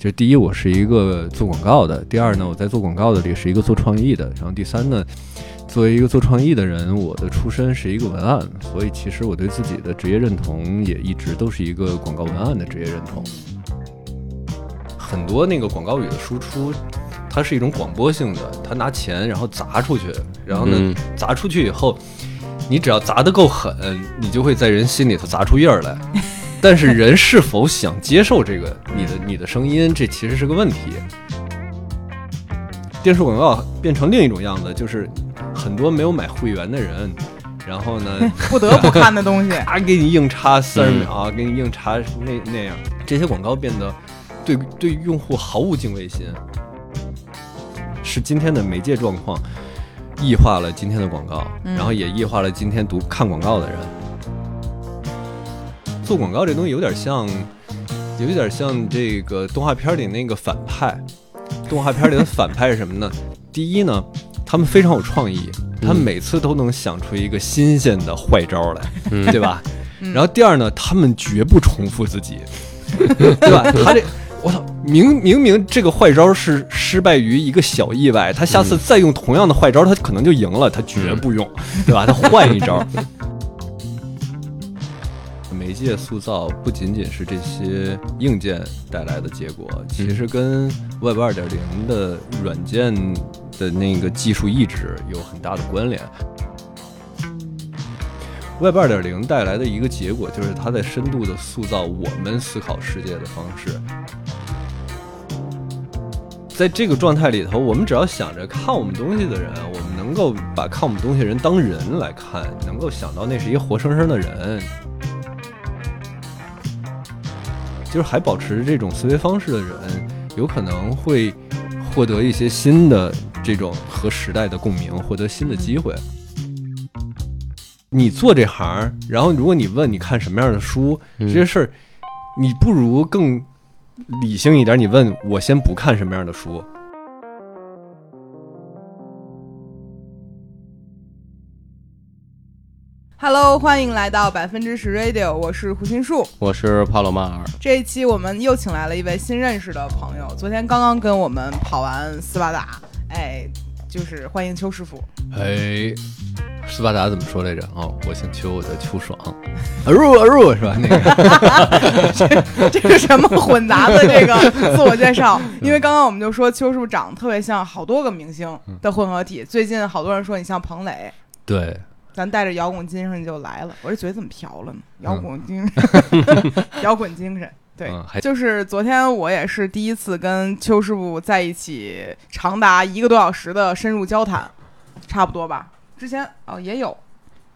就第一，我是一个做广告的；第二呢，我在做广告的里是一个做创意的；然后第三呢，作为一个做创意的人，我的出身是一个文案，所以其实我对自己的职业认同也一直都是一个广告文案的职业认同。很多那个广告语的输出，它是一种广播性的，它拿钱然后砸出去，然后呢砸出去以后，你只要砸得够狠，你就会在人心里头砸出印儿来。但是人是否想接受这个你的你的声音，这其实是个问题。电视广告变成另一种样子，就是很多没有买会员的人，然后呢 不得不看的东西，啊给你硬插三十秒，给你硬插那那样，这些广告变得对对用户毫无敬畏心，是今天的媒介状况异化了今天的广告，然后也异化了今天读看广告的人。做广告这东西有点像，有一点像这个动画片里那个反派。动画片里的反派是什么呢？第一呢，他们非常有创意，他们每次都能想出一个新鲜的坏招来，对吧？然后第二呢，他们绝不重复自己，对吧？他这，我操，明明明这个坏招是失败于一个小意外，他下次再用同样的坏招，他可能就赢了，他绝不用，对吧？他换一招。媒介塑造不仅仅是这些硬件带来的结果，其实跟 Web 二点零的软件的那个技术意志有很大的关联。Web 二点零带来的一个结果，就是它在深度的塑造我们思考世界的方式。在这个状态里头，我们只要想着看我们东西的人，我们能够把看我们东西的人当人来看，能够想到那是一个活生生的人。就是还保持这种思维方式的人，有可能会获得一些新的这种和时代的共鸣，获得新的机会。你做这行，然后如果你问你看什么样的书，这些事儿，你不如更理性一点。你问我先不看什么样的书。Hello，欢迎来到百分之十 Radio，我是胡心树，我是帕罗马尔。这一期我们又请来了一位新认识的朋友，昨天刚刚跟我们跑完斯巴达，哎，就是欢迎邱师傅。哎，斯巴达怎么说来着？哦，我姓邱，我叫邱爽。啊入啊入是吧？那个，这 这是什么混杂的这个自我介绍？因为刚刚我们就说邱师傅长得特别像好多个明星的混合体，最近好多人说你像彭磊。对。咱带着摇滚精神就来了，我这嘴怎么瓢了呢？摇滚精神，摇滚精神，对，就是昨天我也是第一次跟邱师傅在一起，长达一个多小时的深入交谈，差不多吧？之前哦也有，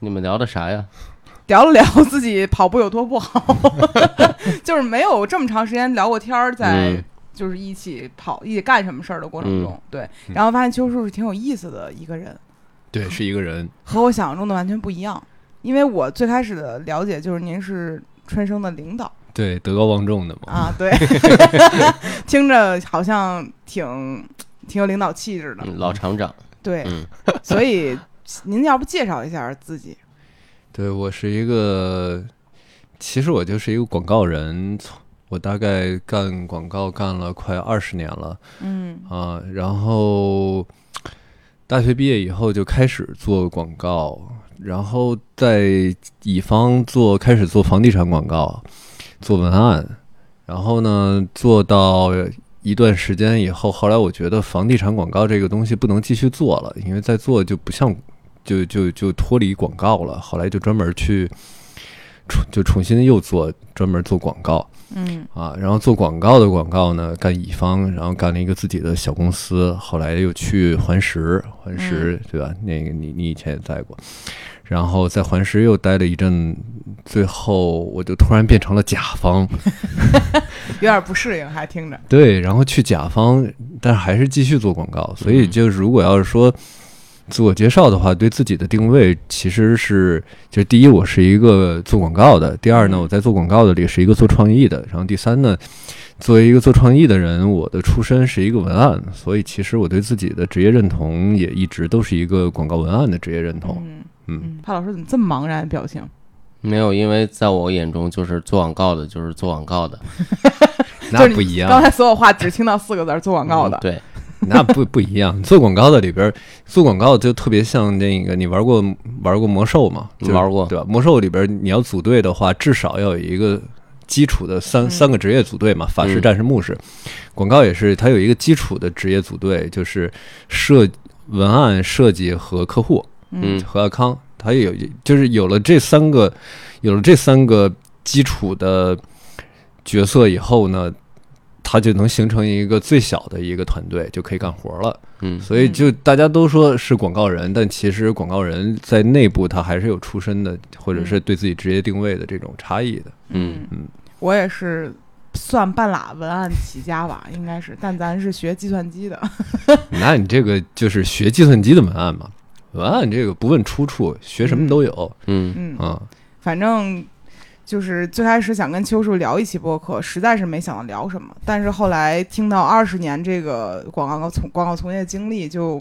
你们聊的啥呀？聊了聊自己跑步有多不好，就是没有这么长时间聊过天儿，在就是一起跑、一起干什么事儿的过程中，对，然后发现邱师傅是挺有意思的一个人。对，是一个人，和我想象中的完全不一样。因为我最开始的了解就是您是春生的领导，对，德高望重的嘛。啊，对，听着好像挺挺有领导气质的老厂长。对，所以您要不介绍一下自己？对我是一个，其实我就是一个广告人，我大概干广告干了快二十年了。嗯啊，然后。大学毕业以后就开始做广告，然后在乙方做，开始做房地产广告，做文案，然后呢做到一段时间以后，后来我觉得房地产广告这个东西不能继续做了，因为再做就不像，就就就脱离广告了。后来就专门去重就重新又做专门做广告。嗯啊，然后做广告的广告呢，干乙方，然后干了一个自己的小公司，后来又去环石，环石对吧？那个你你以前也在过，然后在环石又待了一阵，最后我就突然变成了甲方，有点不适应，还听着。对，然后去甲方，但是还是继续做广告，所以就是如果要是说。自我介绍的话，对自己的定位其实是，就第一，我是一个做广告的；第二呢，我在做广告的里是一个做创意的；然后第三呢，作为一个做创意的人，我的出身是一个文案，所以其实我对自己的职业认同也一直都是一个广告文案的职业认同。嗯，嗯，潘老师怎么这么茫然表情？没有，因为在我眼中，就是做广告的，就是做广告的。那不一样。刚才所有话只听到四个字：做广告的。对，那不不一样。做广告的里边，做广告就特别像那个，你玩过玩过魔兽吗？玩过，对吧？魔兽里边你要组队的话，至少要有一个基础的三三个职业组队嘛，法师、战士、牧师。广告也是，它有一个基础的职业组队，就是设文案设计和客户，嗯，和阿康。它有就是有了这三个，有了这三个基础的角色以后呢，它就能形成一个最小的一个团队，就可以干活了。嗯，所以就大家都说是广告人，但其实广告人在内部他还是有出身的，或者是对自己职业定位的这种差异的。嗯嗯，我也是算半拉文案起家吧，应该是，但咱是学计算机的。那你这个就是学计算机的文案嘛？文案这个不问出处，学什么都有。嗯嗯啊，反正就是最开始想跟秋树聊一期播客，实在是没想到聊什么。但是后来听到二十年这个广告从广告从业经历，就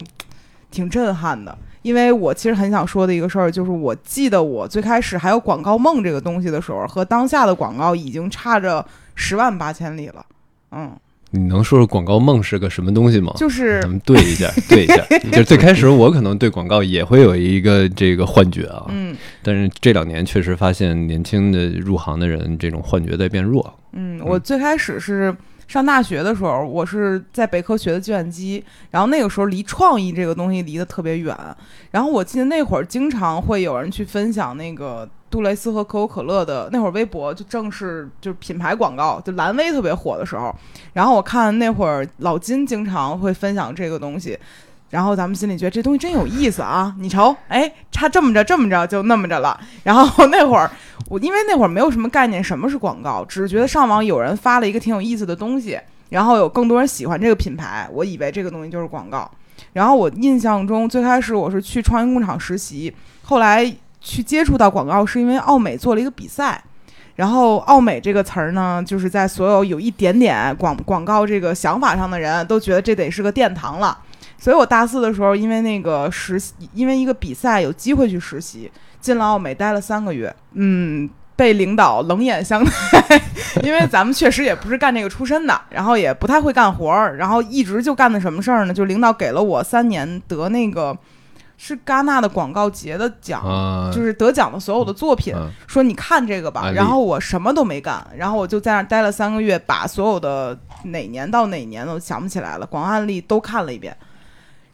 挺震撼的。因为我其实很想说的一个事儿，就是我记得我最开始还有广告梦这个东西的时候，和当下的广告已经差着十万八千里了。嗯。你能说说广告梦是个什么东西吗？就是咱们对一下，对一下。就是最开始我可能对广告也会有一个这个幻觉啊，嗯，但是这两年确实发现年轻的入行的人这种幻觉在变弱。嗯，我最开始是上大学的时候，我是在北科学的计算机，然后那个时候离创意这个东西离得特别远，然后我记得那会儿经常会有人去分享那个。杜蕾斯和可口可乐的那会儿，微博就正是就是品牌广告，就蓝威特别火的时候。然后我看那会儿老金经常会分享这个东西，然后咱们心里觉得这东西真有意思啊！你瞅，哎，他这么着这么着就那么着了。然后那会儿我因为那会儿没有什么概念什么是广告，只是觉得上网有人发了一个挺有意思的东西，然后有更多人喜欢这个品牌，我以为这个东西就是广告。然后我印象中最开始我是去创新工厂实习，后来。去接触到广告是因为奥美做了一个比赛，然后奥美这个词儿呢，就是在所有有一点点广广告这个想法上的人都觉得这得是个殿堂了。所以我大四的时候，因为那个实习，因为一个比赛有机会去实习，进了奥美待了三个月，嗯，被领导冷眼相待，因为咱们确实也不是干这个出身的，然后也不太会干活儿，然后一直就干的什么事儿呢？就领导给了我三年得那个。是戛纳的广告节的奖，就是得奖的所有的作品，说你看这个吧。然后我什么都没干，然后我就在那儿待了三个月，把所有的哪年到哪年都想不起来了，广告案例都看了一遍，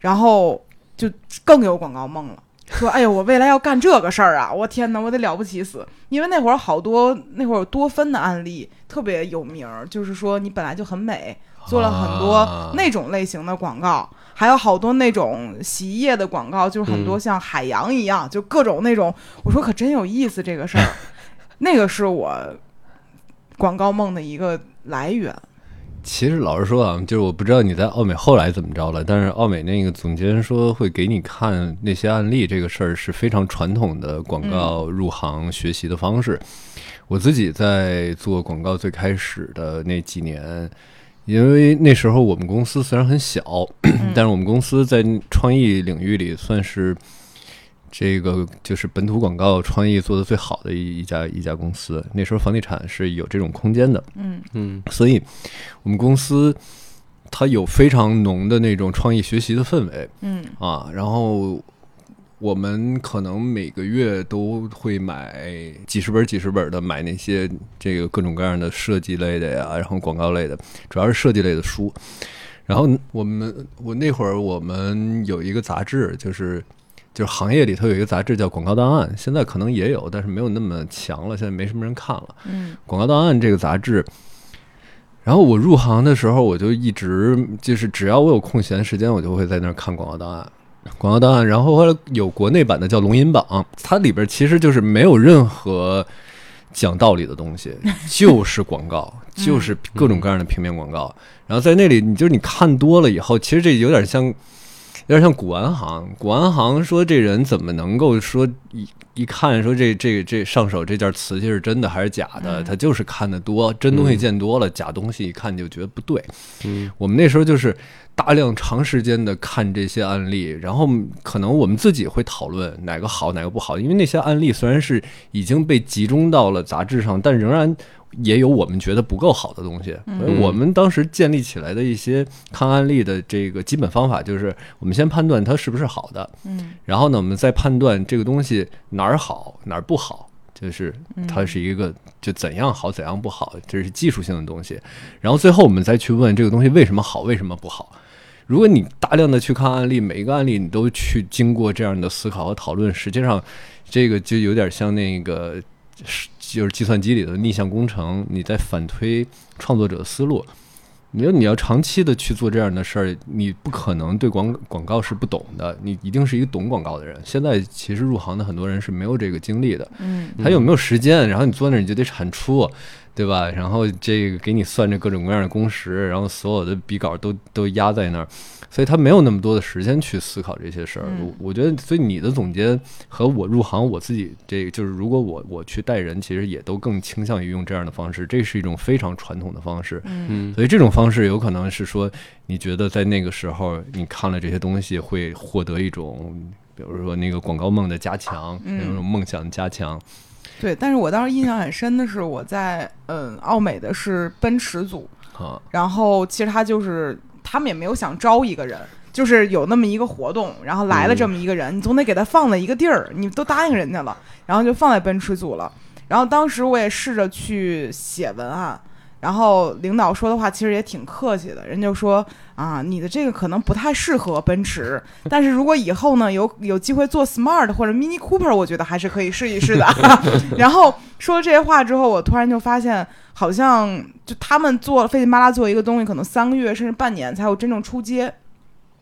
然后就更有广告梦了。说哎呦，我未来要干这个事儿啊！我天哪，我得了不起死！因为那会儿好多那会儿有多芬的案例特别有名，就是说你本来就很美，做了很多那种类型的广告。还有好多那种洗衣液的广告，就是很多像海洋一样，就各种那种。我说可真有意思这个事儿，那个是我广告梦的一个来源。其实老实说啊，就是我不知道你在奥美后来怎么着了，但是奥美那个总监说会给你看那些案例，这个事儿是非常传统的广告入行学习的方式。我自己在做广告最开始的那几年。因为那时候我们公司虽然很小，但是我们公司在创意领域里算是这个就是本土广告创意做的最好的一一家一家公司。那时候房地产是有这种空间的，嗯嗯，所以我们公司它有非常浓的那种创意学习的氛围，嗯啊，然后。我们可能每个月都会买几十本、几十本的买那些这个各种各样的设计类的呀，然后广告类的，主要是设计类的书。然后我们我那会儿我们有一个杂志，就是就是行业里头有一个杂志叫《广告档案》，现在可能也有，但是没有那么强了，现在没什么人看了。嗯，《广告档案》这个杂志，然后我入行的时候，我就一直就是只要我有空闲时间，我就会在那儿看《广告档案》。广告档案，然后后来有国内版的叫《龙吟榜》，它里边其实就是没有任何讲道理的东西，就是广告，就是各种各样的平面广告。然后在那里，你就是你看多了以后，其实这有点像，有点像古玩行。古玩行说这人怎么能够说一一看说这这这上手这件瓷器是真的还是假的？他就是看的多，真东西见多了，假东西一看就觉得不对。嗯，我们那时候就是。大量长时间的看这些案例，然后可能我们自己会讨论哪个好哪个不好，因为那些案例虽然是已经被集中到了杂志上，但仍然也有我们觉得不够好的东西。我们当时建立起来的一些看案例的这个基本方法，就是我们先判断它是不是好的，嗯，然后呢，我们再判断这个东西哪儿好哪儿不好，就是它是一个就怎样好怎样不好，这是技术性的东西。然后最后我们再去问这个东西为什么好，为什么不好。如果你大量的去看案例，每一个案例你都去经过这样的思考和讨论，实际上这个就有点像那个。就是计算机里的逆向工程，你在反推创作者的思路。你说你要长期的去做这样的事儿，你不可能对广广告是不懂的，你一定是一个懂广告的人。现在其实入行的很多人是没有这个经历的，嗯，他有没有时间？然后你坐那儿你就得产出，对吧？然后这个给你算着各种各样的工时，然后所有的笔稿都都压在那儿。所以他没有那么多的时间去思考这些事儿。我我觉得，所以你的总结和我入行，我自己这个就是，如果我我去带人，其实也都更倾向于用这样的方式。这是一种非常传统的方式。嗯，所以这种方式有可能是说，你觉得在那个时候你看了这些东西，会获得一种，比如说那个广告梦的加强，那种梦想加强。对，但是我当时印象很深的是，我在嗯奥美的是奔驰组，然后其实他就是。他们也没有想招一个人，就是有那么一个活动，然后来了这么一个人，你总得给他放在一个地儿，你都答应人家了，然后就放在奔驰组了。然后当时我也试着去写文案，然后领导说的话其实也挺客气的，人就说啊，你的这个可能不太适合奔驰，但是如果以后呢有有机会做 Smart 或者 Mini Cooper，我觉得还是可以试一试的。然后说了这些话之后，我突然就发现。好像就他们做费劲巴拉做一个东西，可能三个月甚至半年才有真正出街。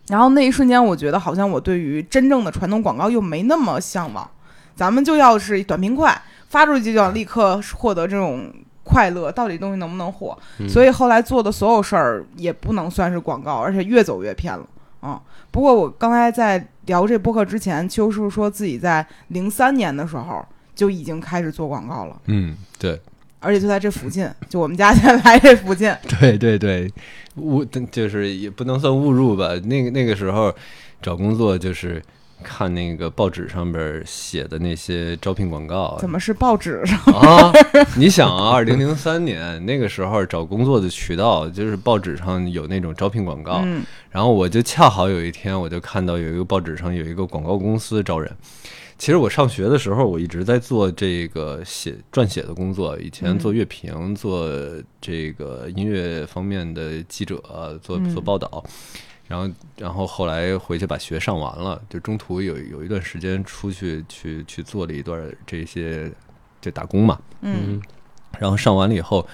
然后那一瞬间，我觉得好像我对于真正的传统广告又没那么向往。咱们就要是短平快，发出去就要立刻获得这种快乐，到底东西能不能火？所以后来做的所有事儿也不能算是广告，而且越走越偏了。嗯，不过我刚才在聊这播客之前，邱叔说自己在零三年的时候就已经开始做广告了。嗯，对。而且就在这附近，就我们家现在来这附近。对对对，误就是也不能算误入吧。那个那个时候找工作就是看那个报纸上边写的那些招聘广告。怎么是报纸上啊？你想啊，二零零三年那个时候找工作的渠道就是报纸上有那种招聘广告。嗯。然后我就恰好有一天，我就看到有一个报纸上有一个广告公司招人。其实我上学的时候，我一直在做这个写撰写的工作。以前做乐评，做这个音乐方面的记者，做做报道。然后，然后后来回去把学上完了，就中途有有一段时间出去去去做了一段这些就打工嘛。嗯。然后上完了以后，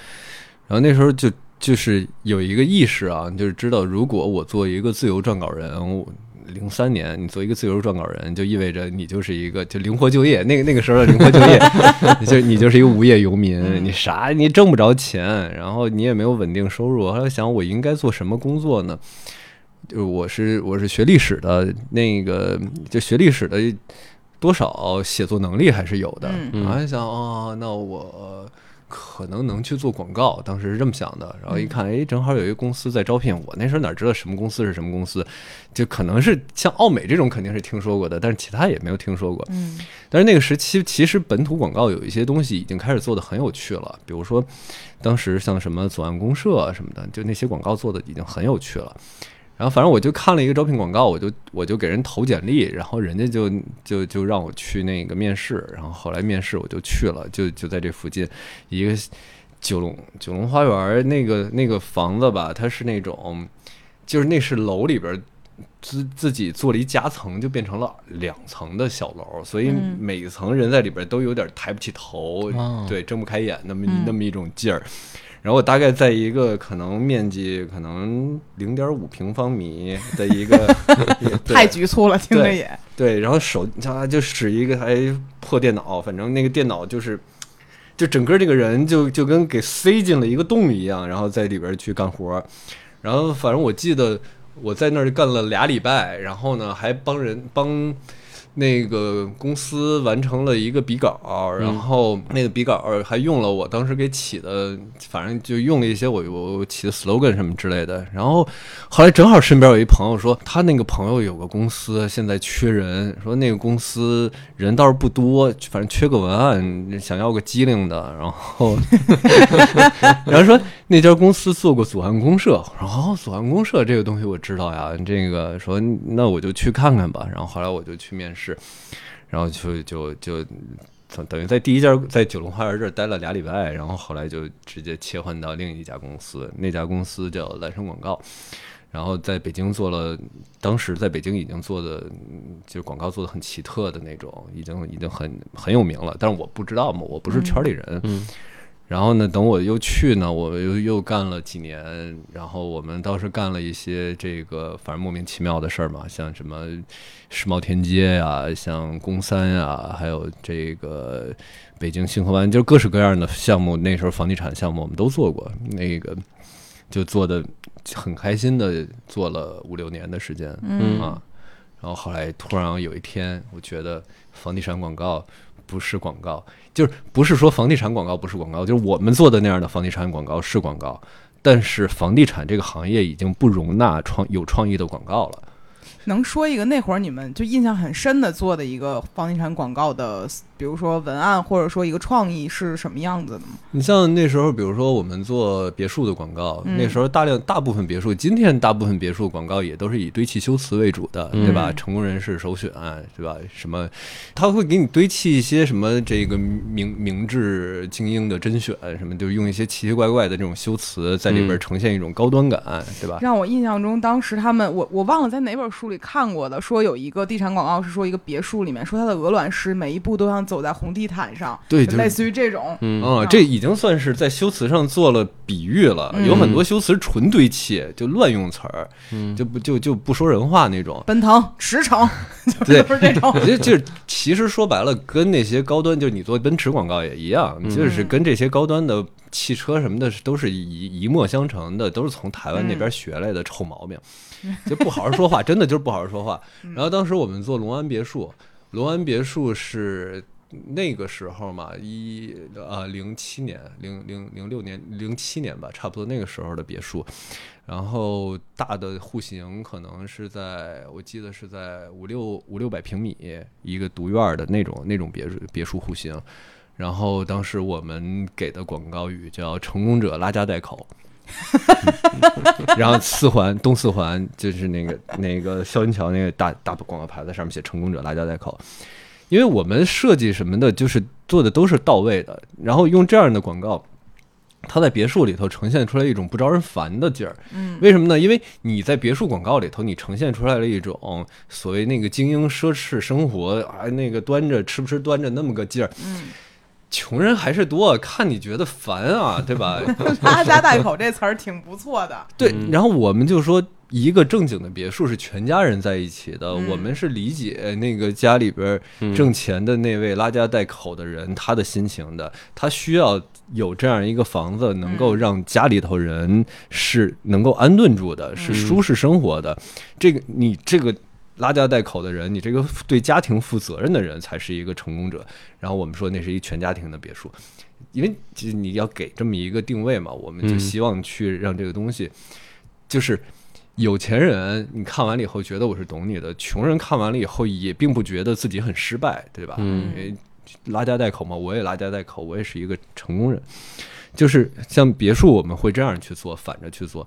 然后那时候就就是有一个意识啊，就是知道如果我做一个自由撰稿人。零三年，你做一个自由撰稿人，就意味着你就是一个就灵活就业。那个那个时候的灵活就业，就你就是一个无业游民，你啥你挣不着钱，然后你也没有稳定收入。后来想，我应该做什么工作呢？就我是我是学历史的，那个就学历史的，多少写作能力还是有的。我还想，哦，那我。可能能去做广告，当时是这么想的。然后一看，哎，正好有一个公司在招聘我。那时候哪知道什么公司是什么公司？就可能是像奥美这种肯定是听说过的，但是其他也没有听说过。嗯。但是那个时期，其实本土广告有一些东西已经开始做的很有趣了。比如说，当时像什么左岸公社什么的，就那些广告做的已经很有趣了。然后反正我就看了一个招聘广告，我就我就给人投简历，然后人家就就就让我去那个面试，然后后来面试我就去了，就就在这附近一个九龙九龙花园那个那个房子吧，它是那种就是那是楼里边自自己做了一夹层，就变成了两层的小楼，所以每层人在里边都有点抬不起头，对，睁不开眼那么那么一种劲儿。然后我大概在一个可能面积可能零点五平方米的一个，太局促了，听着也对。然后手他就使一个台破电脑，反正那个电脑就是，就整个这个人就就跟给塞进了一个洞一样，然后在里边去干活。然后反正我记得我在那儿干了俩礼拜，然后呢还帮人帮那个公司完成了一个笔稿，然后那个笔稿还用了我当时给起的，反正就用了一些我我起的 slogan 什么之类的。然后后来正好身边有一朋友说，他那个朋友有个公司现在缺人，说那个公司人倒是不多，反正缺个文案，想要个机灵的。然后 然后说那家公司做过左岸公社，然后左岸公社这个东西我知道呀，这个说那我就去看看吧。然后后来我就去面试。是，然后就就就等于在第一家在九龙花园这儿待了俩礼拜，然后后来就直接切换到另一家公司，那家公司叫蓝山广告，然后在北京做了，当时在北京已经做的就是广告做的很奇特的那种，已经已经很很有名了，但是我不知道嘛，我不是圈里人。然后呢，等我又去呢，我又又干了几年。然后我们倒是干了一些这个，反正莫名其妙的事儿嘛，像什么世贸天阶呀，像工三呀，还有这个北京星河湾，就是各式各样的项目。那时候房地产项目我们都做过，那个就做的很开心的，做了五六年的时间啊。然后后来突然有一天，我觉得房地产广告。不是广告，就是不是说房地产广告不是广告，就是我们做的那样的房地产广告是广告，但是房地产这个行业已经不容纳创有创意的广告了。能说一个那会儿你们就印象很深的做的一个房地产广告的，比如说文案或者说一个创意是什么样子的吗？你像那时候，比如说我们做别墅的广告，那时候大量大部分别墅，今天大部分别墅广告也都是以堆砌修辞为主的，对吧？成功人士首选，对吧？什么他会给你堆砌一些什么这个明明智精英的甄选，什么就用一些奇奇怪怪的这种修辞在里边呈现一种高端感，对吧？让我印象中，当时他们我我忘了在哪本书里。看过的说有一个地产广告是说一个别墅里面说它的鹅卵石每一步都像走在红地毯上，对，类似于这种，嗯，这已经算是在修辞上做了比喻了。有很多修辞纯堆砌，就乱用词儿，就不就就不说人话那种。奔腾驰骋，对，是这种。我觉得就是其实说白了，跟那些高端，就你做奔驰广告也一样，就是跟这些高端的汽车什么的都是一一脉相承的，都是从台湾那边学来的臭毛病。就不好好说话，真的就是不好好说话。然后当时我们做龙安别墅，龙安别墅是那个时候嘛，一呃零七年、零零零六年、零七年吧，差不多那个时候的别墅。然后大的户型可能是在我记得是在五六五六百平米一个独院的那种那种别墅别墅户型。然后当时我们给的广告语叫“成功者拉家带口”。然后四环东四环就是那个 那个肖云桥那个大大广告牌子上面写“成功者拉家带口”，因为我们设计什么的，就是做的都是到位的。然后用这样的广告，它在别墅里头呈现出来一种不招人烦的劲儿。嗯，为什么呢？因为你在别墅广告里头，你呈现出来了一种所谓那个精英奢侈生活啊，那个端着吃不吃端着那么个劲儿。嗯。穷人还是多，看你觉得烦啊，对吧？拉家带口这词儿挺不错的。对，然后我们就说，一个正经的别墅是全家人在一起的，我们是理解那个家里边挣钱的那位拉家带口的人他的心情的，他需要有这样一个房子，能够让家里头人是能够安顿住的，是舒适生活的。这个你这个。拉家带口的人，你这个对家庭负责任的人才是一个成功者。然后我们说那是一全家庭的别墅，因为其实你要给这么一个定位嘛，我们就希望去让这个东西，就是有钱人你看完了以后觉得我是懂你的，穷人看完了以后也并不觉得自己很失败，对吧？因为拉家带口嘛，我也拉家带口，我也是一个成功人。就是像别墅，我们会这样去做，反着去做。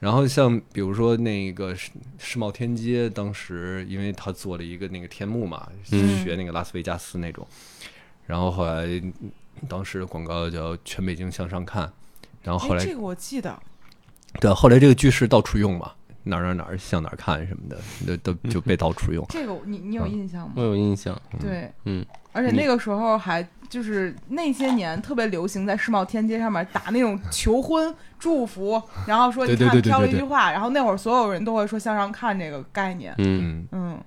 然后像比如说那个世世贸天阶，当时因为他做了一个那个天幕嘛，学那个拉斯维加斯那种，然后后来当时的广告叫“全北京向上看”，然后后来这个我记得，对，后来这个句式到处用嘛，哪儿哪儿哪儿向哪儿看什么的，都都就被到处用。这个你你有印象吗？我有印象，对，嗯。而且那个时候还就是那些年特别流行在世贸天阶上面打那种求婚祝福，然后说你看挑了一句话，然后那会儿所有人都会说向上看这个概念。嗯。嗯，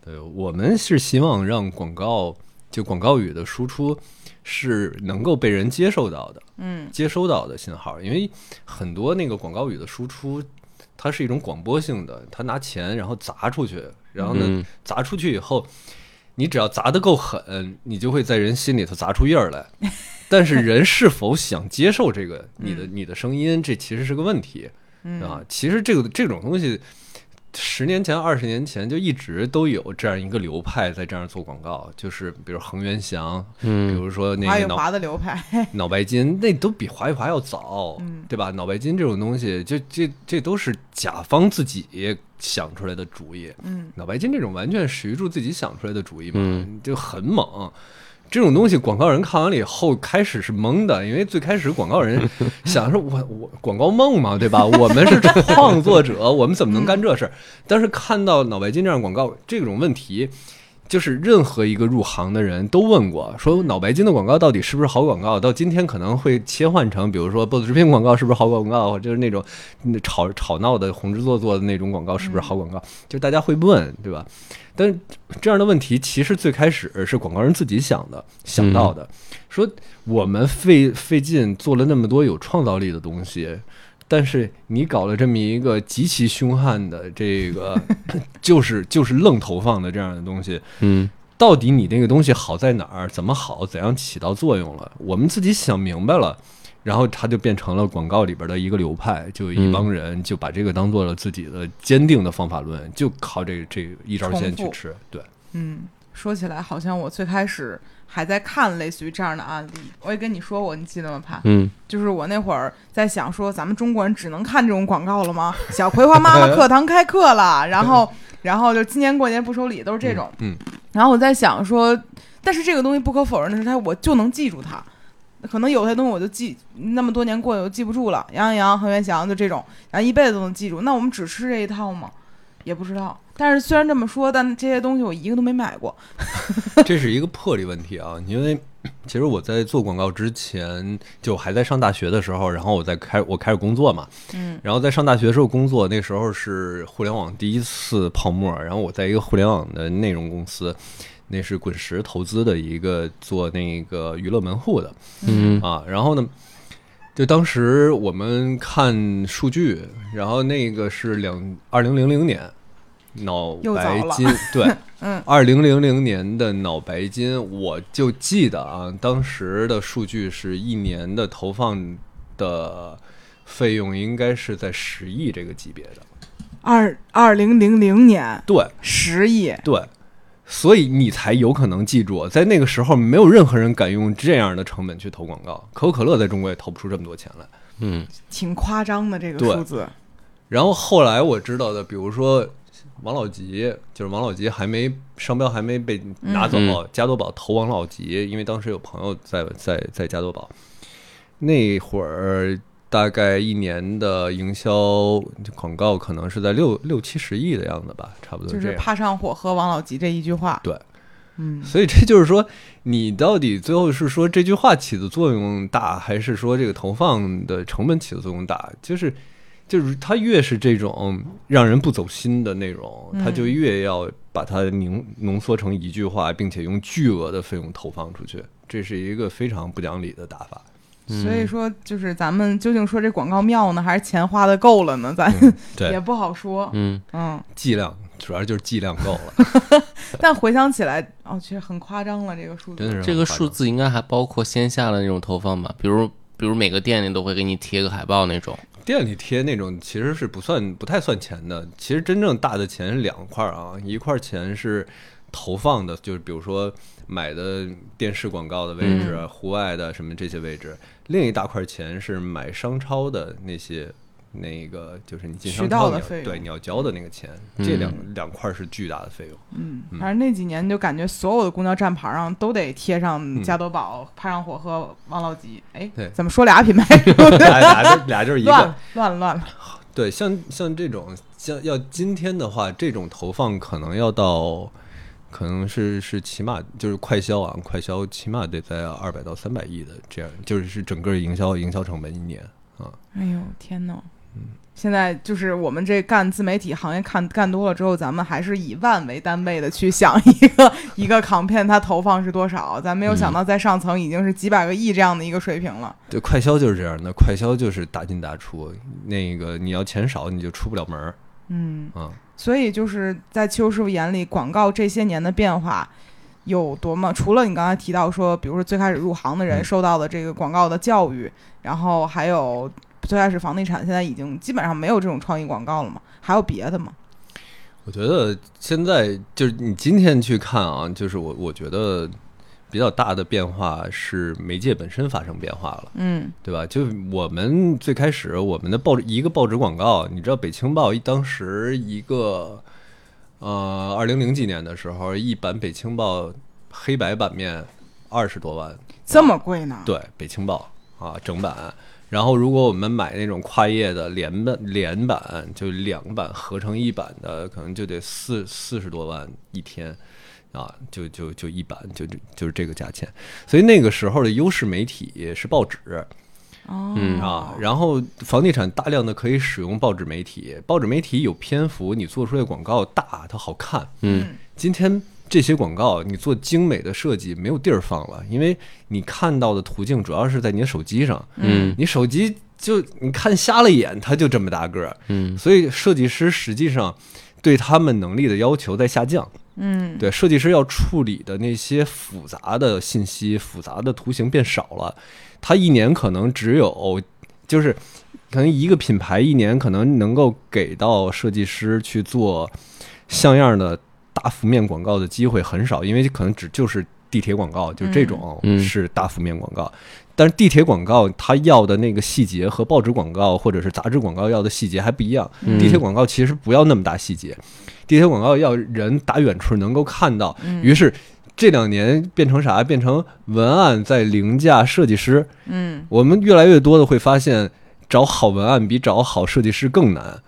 对我们是希望让广告就广告语的输出是能够被人接受到的，嗯，接收到的信号，因为很多那个广告语的输出它是一种广播性的，他拿钱然后砸出去，然后呢砸出去以后。你只要砸得够狠，你就会在人心里头砸出印儿来。但是人是否想接受这个你的你的声音，这其实是个问题啊。其实这个这种东西。十年前、二十年前就一直都有这样一个流派在这样做广告，就是比如恒源祥，嗯，比如说那个华的流派，脑白金，那都比华与华要早，对吧？脑白金这种东西，就这这都是甲方自己想出来的主意，嗯，脑白金这种完全史玉柱自己想出来的主意嘛，就很猛。这种东西，广告人看完了以后，开始是懵的，因为最开始广告人 想说：“我我广告梦嘛，对吧？我们是创作者，我们怎么能干这事儿？”但是看到脑白金这样广告，这种问题。就是任何一个入行的人都问过，说脑白金的广告到底是不是好广告？到今天可能会切换成，比如说 BOSS 直聘广告是不是好广告？就是那种吵吵闹的、红制作做的那种广告是不是好广告？就大家会问，对吧？但这样的问题其实最开始是广告人自己想的、想到的，说我们费费劲做了那么多有创造力的东西。但是你搞了这么一个极其凶悍的这个，就是就是愣投放的这样的东西，嗯，到底你那个东西好在哪儿？怎么好？怎样起到作用了？我们自己想明白了，然后它就变成了广告里边的一个流派，就一帮人就把这个当做了自己的坚定的方法论，就靠这这一招鲜去吃。对，嗯，说起来好像我最开始。还在看类似于这样的案例，我也跟你说过，你记得吗？潘，嗯，就是我那会儿在想说，咱们中国人只能看这种广告了吗？小葵花妈妈课堂开课了，然后，然后就今年过年不收礼，都是这种，嗯，然后我在想说，但是这个东西不可否认的是，它我就能记住它，可能有些东西我就记那么多年过去我记不住了，杨洋洋、恒源祥就这种，然后一辈子都能记住，那我们只吃这一套吗？也不知道。但是虽然这么说，但这些东西我一个都没买过。这是一个魄力问题啊！因为其实我在做广告之前，就还在上大学的时候，然后我在开我开始工作嘛，嗯，然后在上大学的时候工作，那时候是互联网第一次泡沫，然后我在一个互联网的内容公司，那是滚石投资的一个做那个娱乐门户的，嗯啊，然后呢，就当时我们看数据，然后那个是两二零零零年。脑白金对，嗯，二零零零年的脑白金，我就记得啊，当时的数据是一年的投放的费用应该是在十亿这个级别的。二二零零零年，对，十亿，对，所以你才有可能记住，在那个时候没有任何人敢用这样的成本去投广告，可口可乐在中国也投不出这么多钱来，嗯，挺夸张的这个数字。然后后来我知道的，比如说。王老吉就是王老吉，还没商标还没被拿走。加多宝投王老吉，因为当时有朋友在在在加多宝，那会儿大概一年的营销广告可能是在六六七十亿的样子吧，差不多就是怕上火喝王老吉这一句话。对，嗯，所以这就是说，你到底最后是说这句话起的作用大，还是说这个投放的成本起的作用大？就是。就是它越是这种让人不走心的内容，它就越要把它凝浓缩成一句话，并且用巨额的费用投放出去，这是一个非常不讲理的打法。所以说，就是咱们究竟说这广告妙呢，还是钱花的够了呢？咱 也不好说。嗯嗯，剂量主要就是剂量够了。但回想起来，哦，其实很夸张了，这个数字。这个数字应该还包括线下的那种投放吧？比如，比如每个店里都会给你贴个海报那种。店里贴那种其实是不算不太算钱的，其实真正大的钱是两块啊，一块钱是投放的，就是比如说买的电视广告的位置、户外的什么这些位置，另一大块钱是买商超的那些。那个就是你进商超的对你要交的那个钱，这两两块是巨大的费用。嗯，反正那几年就感觉所有的公交站牌上都得贴上加多宝、派上火和王老吉。哎，对，怎么说俩品牌？俩俩俩就是一个。乱乱乱了。对，像像这种像要今天的话，这种投放可能要到，可能是是起码就是快销啊，快销起码得在二百到三百亿的这样，就是是整个营销营销成本一年啊。哎呦天哪！现在就是我们这干自媒体行业看干多了之后，咱们还是以万为单位的去想一个 一个扛片它投放是多少，咱没有想到在上层已经是几百个亿这样的一个水平了。对，快销就是这样的，快销就是大进大出，那个你要钱少你就出不了门儿。嗯，所以就是在邱师傅眼里，广告这些年的变化，有多么？除了你刚才提到说，比如说最开始入行的人受到的这个广告的教育，然后还有最开始房地产现在已经基本上没有这种创意广告了吗？还有别的吗？我觉得现在就是你今天去看啊，就是我我觉得比较大的变化是媒介本身发生变化了，嗯，对吧？就我们最开始我们的报纸一个报纸广告，你知道《北青报》当时一个呃二零零几年的时候，一版《北青报》黑白版面二十多万，这么贵呢？对，《北青报》啊整版。然后，如果我们买那种跨页的连版连版，就两版合成一版的，可能就得四四十多万一天，啊，就就就一版，就就就是这个价钱。所以那个时候的优势媒体是报纸，哦啊，然后房地产大量的可以使用报纸媒体，报纸媒体有篇幅，你做出来广告大，它好看。嗯，今天。这些广告你做精美的设计没有地儿放了，因为你看到的途径主要是在你的手机上。嗯，你手机就你看瞎了眼，它就这么大个儿。嗯，所以设计师实际上对他们能力的要求在下降。嗯，对，设计师要处理的那些复杂的信息、复杂的图形变少了。他一年可能只有，就是可能一个品牌一年可能能够给到设计师去做像样的。大幅面广告的机会很少，因为可能只就是地铁广告，就这种是大幅面广告。但是地铁广告它要的那个细节和报纸广告或者是杂志广告要的细节还不一样。地铁广告其实不要那么大细节，地铁广告要人打远处能够看到。于是这两年变成啥？变成文案在凌驾设计师。嗯，我们越来越多的会发现，找好文案比找好设计师更难。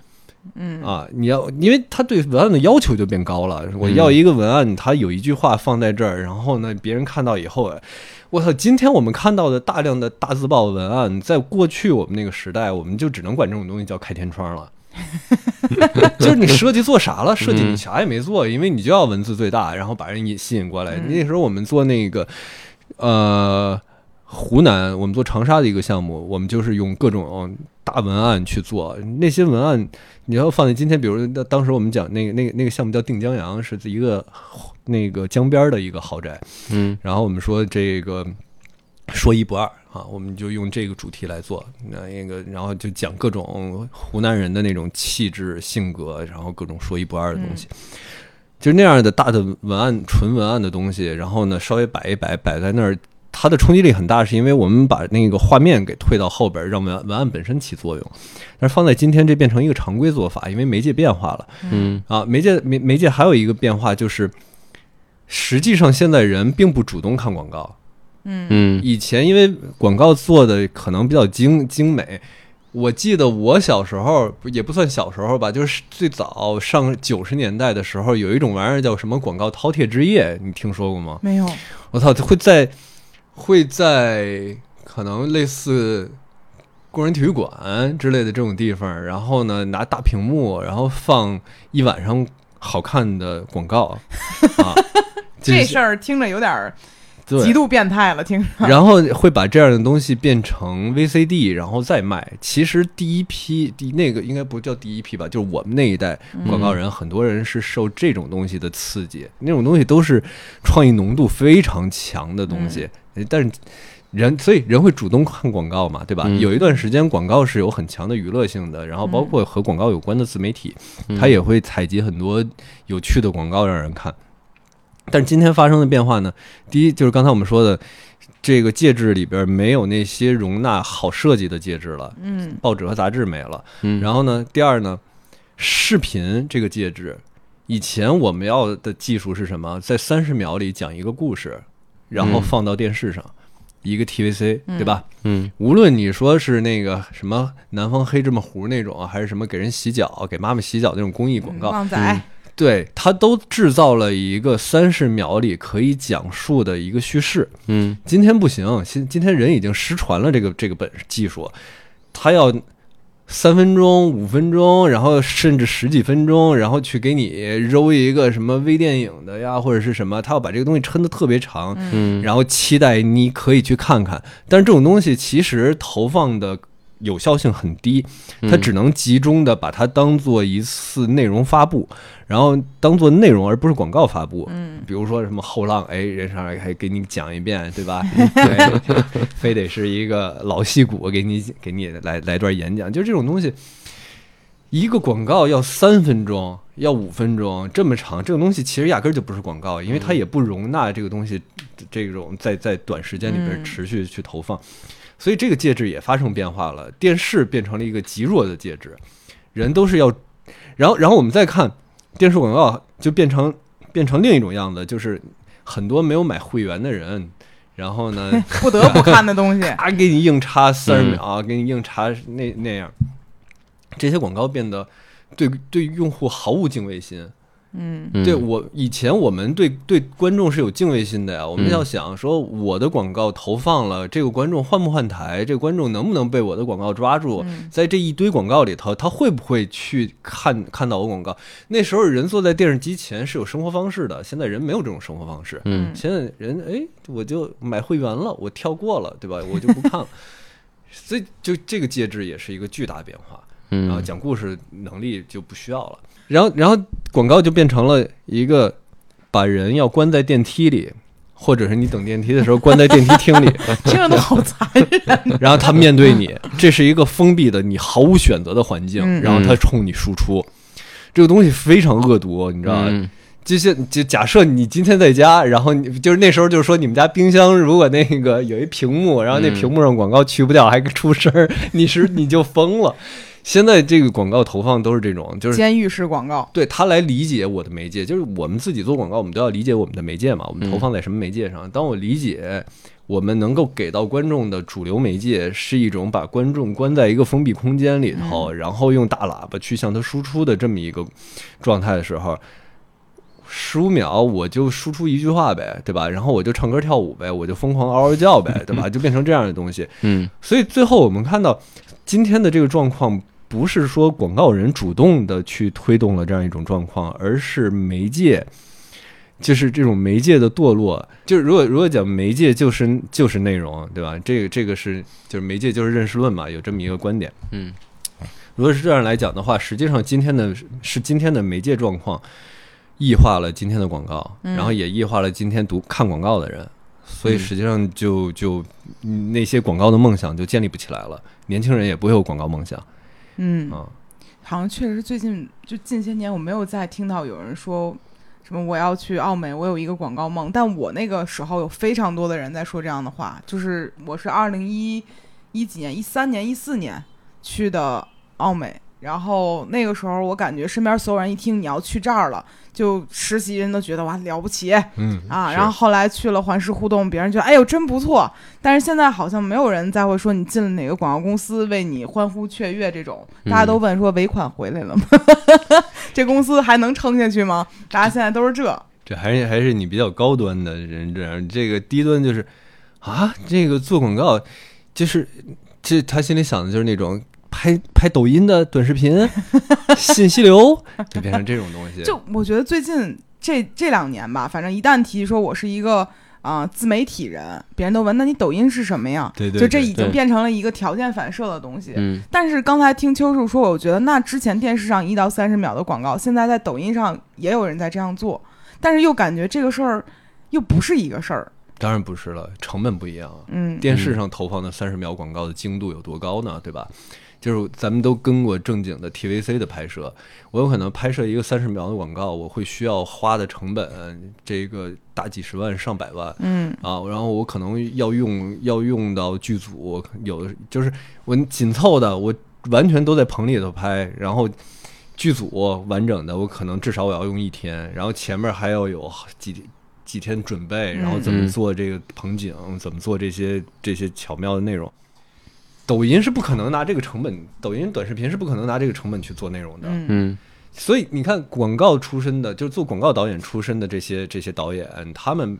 嗯啊，你要，因为他对文案的要求就变高了。我要一个文案，他有一句话放在这儿，然后呢，别人看到以后，我操！今天我们看到的大量的大字报文案，在过去我们那个时代，我们就只能管这种东西叫开天窗了。就是你设计做啥了？设计你啥也没做，因为你就要文字最大，然后把人引吸引过来。那时候我们做那个，呃。湖南，我们做长沙的一个项目，我们就是用各种大文案去做那些文案。你要放在今天，比如当时我们讲那个那个那个项目叫定江阳，是一个那个江边的一个豪宅。嗯，然后我们说这个说一不二啊，我们就用这个主题来做那那个，然后就讲各种湖南人的那种气质性格，然后各种说一不二的东西，就那样的大的文案，纯文案的东西，然后呢稍微摆一摆，摆在那儿。它的冲击力很大，是因为我们把那个画面给退到后边，让文文案本身起作用。但是放在今天，这变成一个常规做法，因为媒介变化了。嗯啊，媒介媒媒介还有一个变化就是，实际上现在人并不主动看广告。嗯嗯，以前因为广告做的可能比较精精美，我记得我小时候也不算小时候吧，就是最早上九十年代的时候，有一种玩意儿叫什么广告饕餮之夜，你听说过吗？没有。我操，会在。会在可能类似工人体育馆之类的这种地方，然后呢拿大屏幕，然后放一晚上好看的广告 啊。这事儿听着有点极度变态了，听着。然后会把这样的东西变成 VCD，然后再卖。其实第一批第那个应该不叫第一批吧，就是我们那一代广告人，很多人是受这种东西的刺激。那种东西都是创意浓度非常强的东西。但是人，所以人会主动看广告嘛，对吧？有一段时间，广告是有很强的娱乐性的，然后包括和广告有关的自媒体，它也会采集很多有趣的广告让人看。但是今天发生的变化呢？第一就是刚才我们说的，这个介质里边没有那些容纳好设计的介质了，嗯，报纸和杂志没了，嗯。然后呢，第二呢，视频这个介质，以前我们要的技术是什么？在三十秒里讲一个故事。然后放到电视上，一个 TVC，对吧？嗯，无论你说是那个什么南方黑芝麻糊那种，还是什么给人洗脚、给妈妈洗脚那种公益广告，旺仔，对，它都制造了一个三十秒里可以讲述的一个叙事。嗯，今天不行，今今天人已经失传了这个这个本技术，他要。三分钟、五分钟，然后甚至十几分钟，然后去给你揉一个什么微电影的呀，或者是什么，他要把这个东西撑得特别长，嗯，然后期待你可以去看看。但是这种东西其实投放的有效性很低，它只能集中的把它当做一次内容发布，然后当做内容而不是广告发布。嗯，比如说什么后浪，哎，人上来还给你讲一遍，对吧？非得是一个老戏骨给你给你来来段演讲，就这种东西。一个广告要三分钟，要五分钟这么长，这个东西其实压根儿就不是广告，因为它也不容纳这个东西这种在在短时间里边持续去投放，所以这个介质也发生变化了，电视变成了一个极弱的介质，人都是要，然后然后我们再看电视广告就变成变成另一种样子，就是很多没有买会员的人，然后呢 不得不看的东西，啊给你硬插三十秒，给你硬插那那样。这些广告变得对对用户毫无敬畏心。嗯，对我以前我们对对观众是有敬畏心的呀。我们要想说，我的广告投放了，这个观众换不换台，这个观众能不能被我的广告抓住？在这一堆广告里头，他会不会去看看到我广告？那时候人坐在电视机前是有生活方式的，现在人没有这种生活方式。嗯，现在人哎，我就买会员了，我跳过了，对吧？我就不看了。所以就这个介质也是一个巨大变化。然后讲故事能力就不需要了，然后然后广告就变成了一个把人要关在电梯里，或者是你等电梯的时候关在电梯厅里，听着都好残忍。然后他面对你，这是一个封闭的你毫无选择的环境，然后他冲你输出，这个东西非常恶毒，你知道吧？就是就假设你今天在家，然后你就是那时候就是说你们家冰箱如果那个有一屏幕，然后那屏幕上广告去不掉还出声，你是你就疯了。现在这个广告投放都是这种，就是监狱式广告。对他来理解我的媒介，就是我们自己做广告，我们都要理解我们的媒介嘛。我们投放在什么媒介上？当我理解我们能够给到观众的主流媒介是一种把观众关在一个封闭空间里头，然后用大喇叭去向他输出的这么一个状态的时候，十五秒我就输出一句话呗，对吧？然后我就唱歌跳舞呗，我就疯狂嗷嗷叫呗，对吧？就变成这样的东西。嗯，所以最后我们看到今天的这个状况。不是说广告人主动的去推动了这样一种状况，而是媒介，就是这种媒介的堕落。就是如果如果讲媒介就是就是内容，对吧？这个这个是就是媒介就是认识论嘛，有这么一个观点。嗯，如果是这样来讲的话，实际上今天的是今天的媒介状况异化了今天的广告，然后也异化了今天读看广告的人，所以实际上就就那些广告的梦想就建立不起来了，年轻人也不会有广告梦想。嗯，好像确实最近就近些年，我没有再听到有人说什么我要去奥美，我有一个广告梦。但我那个时候有非常多的人在说这样的话，就是我是二零一一几年，一三年、一四年去的奥美。然后那个时候，我感觉身边所有人一听你要去这儿了，就实习人都觉得哇了不起，嗯啊。然后后来去了环视互动，别人觉得哎呦真不错。但是现在好像没有人再会说你进了哪个广告公司为你欢呼雀跃这种，大家都问说尾款回来了吗？这公司还能撑下去吗？大家现在都是这。这还是还是你比较高端的人这样，这个低端就是啊，这个做广告就是这他心里想的就是那种。拍拍抖音的短视频，信息流就变成这种东西。就我觉得最近这这两年吧，反正一旦提说我是一个啊自媒体人，别人都问那你抖音是什么呀？对对，就这已经变成了一个条件反射的东西。嗯。但是刚才听秋树说，我觉得那之前电视上一到三十秒的广告，现在在抖音上也有人在这样做，但是又感觉这个事儿又不是一个事儿。当然不是了，成本不一样。嗯。电视上投放的三十秒广告的精度有多高呢？对吧？就是咱们都跟过正经的 TVC 的拍摄，我有可能拍摄一个三十秒的广告，我会需要花的成本，这个大几十万上百万，嗯。啊，然后我可能要用要用到剧组，有的就是我紧凑的，我完全都在棚里头拍，然后剧组完整的，我可能至少我要用一天，然后前面还要有几几天准备，然后怎么做这个棚景，怎么做这些这些巧妙的内容。抖音是不可能拿这个成本，抖音短视频是不可能拿这个成本去做内容的。嗯，所以你看，广告出身的，就是做广告导演出身的这些这些导演，他们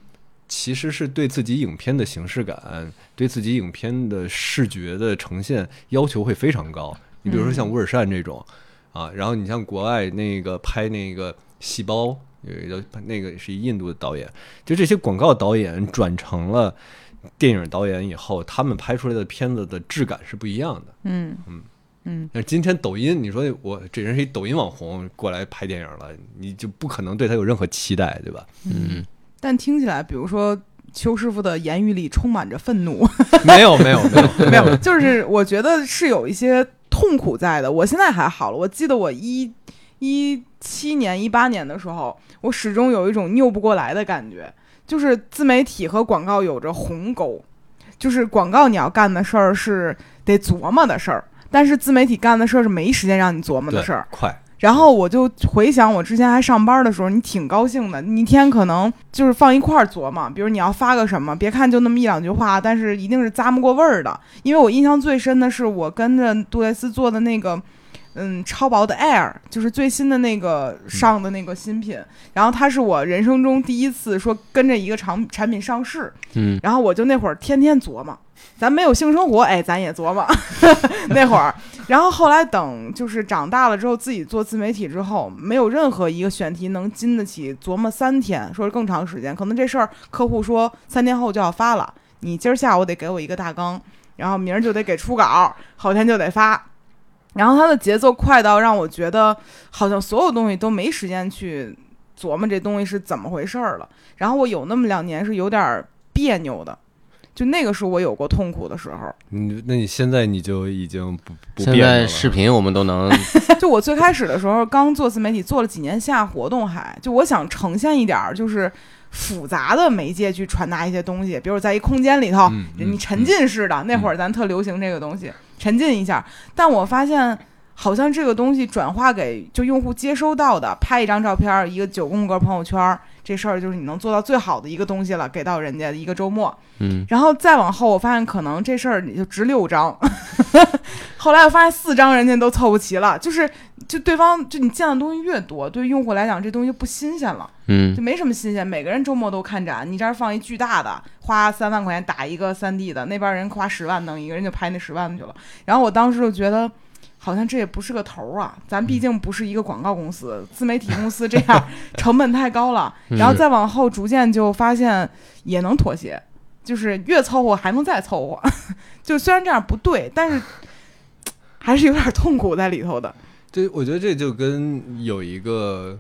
其实是对自己影片的形式感，对自己影片的视觉的呈现要求会非常高。你比如说像乌尔善这种啊，然后你像国外那个拍那个细胞，有一个那个是一印度的导演，就这些广告导演转成了。电影导演以后，他们拍出来的片子的质感是不一样的。嗯嗯嗯。那今天抖音，你说我这人是一抖音网红过来拍电影了，你就不可能对他有任何期待，对吧？嗯。但听起来，比如说邱师傅的言语里充满着愤怒。没有没有没有没有，就是我觉得是有一些痛苦在的。我现在还好了，我记得我一一七年、一八年的时候，我始终有一种拗不过来的感觉。就是自媒体和广告有着鸿沟，就是广告你要干的事儿是得琢磨的事儿，但是自媒体干的事儿是没时间让你琢磨的事儿。快。然后我就回想我之前还上班的时候，你挺高兴的，你一天可能就是放一块儿琢磨，比如你要发个什么，别看就那么一两句话，但是一定是咂摸过味儿的。因为我印象最深的是我跟着杜蕾斯做的那个。嗯，超薄的 Air 就是最新的那个上的那个新品，然后它是我人生中第一次说跟着一个产产品上市，嗯，然后我就那会儿天天琢磨，咱没有性生活，哎，咱也琢磨。那会儿，然后后来等就是长大了之后自己做自媒体之后，没有任何一个选题能经得起琢磨三天，说是更长时间，可能这事儿客户说三天后就要发了，你今儿下午得给我一个大纲，然后明儿就得给出稿，后天就得发。然后它的节奏快到让我觉得好像所有东西都没时间去琢磨这东西是怎么回事儿了。然后我有那么两年是有点别扭的，就那个是我有过痛苦的时候。嗯，那你现在你就已经不不现在视频我们都能。就我最开始的时候刚做自媒体，做了几年线下活动，还就我想呈现一点儿就是复杂的媒介去传达一些东西，比如在一空间里头，你沉浸式的那会儿咱特流行这个东西。沉浸一下，但我发现好像这个东西转化给就用户接收到的，拍一张照片，一个九宫格朋友圈，这事儿就是你能做到最好的一个东西了，给到人家一个周末。嗯，然后再往后，我发现可能这事儿你就值六张，后来我发现四张人家都凑不齐了，就是就对方就你见的东西越多，对用户来讲这东西就不新鲜了。嗯，就没什么新鲜。每个人周末都看展，你这儿放一巨大的，花三万块钱打一个三 D 的，那边人花十万弄一个人就拍那十万去了。然后我当时就觉得，好像这也不是个头儿啊。咱毕竟不是一个广告公司、自媒体公司，这样 成本太高了。然后再往后，逐渐就发现也能妥协，就是越凑合还能再凑合。就虽然这样不对，但是还是有点痛苦在里头的。这我觉得这就跟有一个。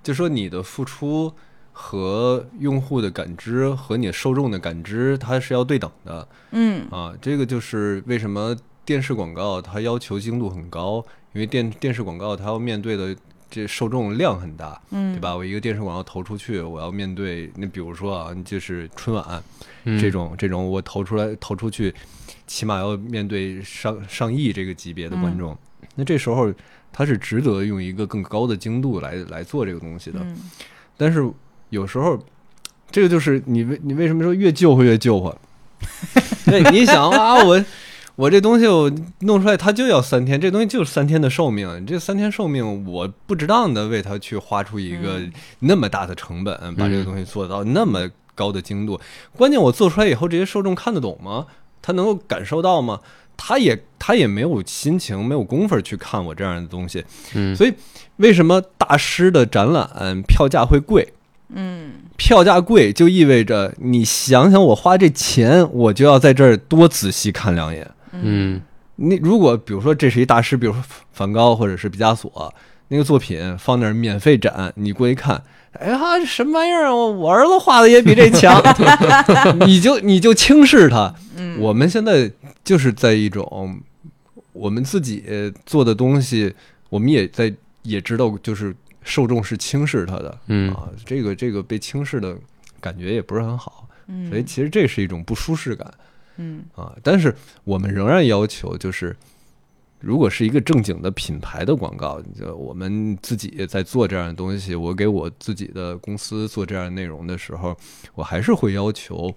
就说你的付出和用户的感知和你受众的感知，它是要对等的。嗯啊，这个就是为什么电视广告它要求精度很高，因为电电视广告它要面对的这受众量很大，嗯，对吧？我一个电视广告投出去，我要面对那比如说啊，就是春晚这种这种，我投出来投出去，起码要面对上上亿这个级别的观众，那这时候。它是值得用一个更高的精度来来做这个东西的，但是有时候这个就是你为你为什么说越救会越救活？对，你想啊，我我这东西我弄出来，它就要三天，这东西就是三天的寿命，这三天寿命我不值当的为它去花出一个那么大的成本，把这个东西做到那么高的精度，关键我做出来以后，这些受众看得懂吗？他能够感受到吗？他也他也没有心情，没有功夫去看我这样的东西，嗯，所以为什么大师的展览票价会贵？嗯，票价贵就意味着你想想，我花这钱，我就要在这儿多仔细看两眼。嗯，你如果比如说这是一大师，比如说梵高或者是毕加索那个作品放那儿免费展，你过去看，哎呀，什么玩意儿？我我儿子画的也比这强，你就你就轻视他。我们现在。就是在一种我们自己做的东西，我们也在也知道，就是受众是轻视他的，嗯啊，这个这个被轻视的感觉也不是很好，所以其实这是一种不舒适感，嗯啊，但是我们仍然要求，就是如果是一个正经的品牌的广告，就我们自己在做这样的东西，我给我自己的公司做这样的内容的时候，我还是会要求。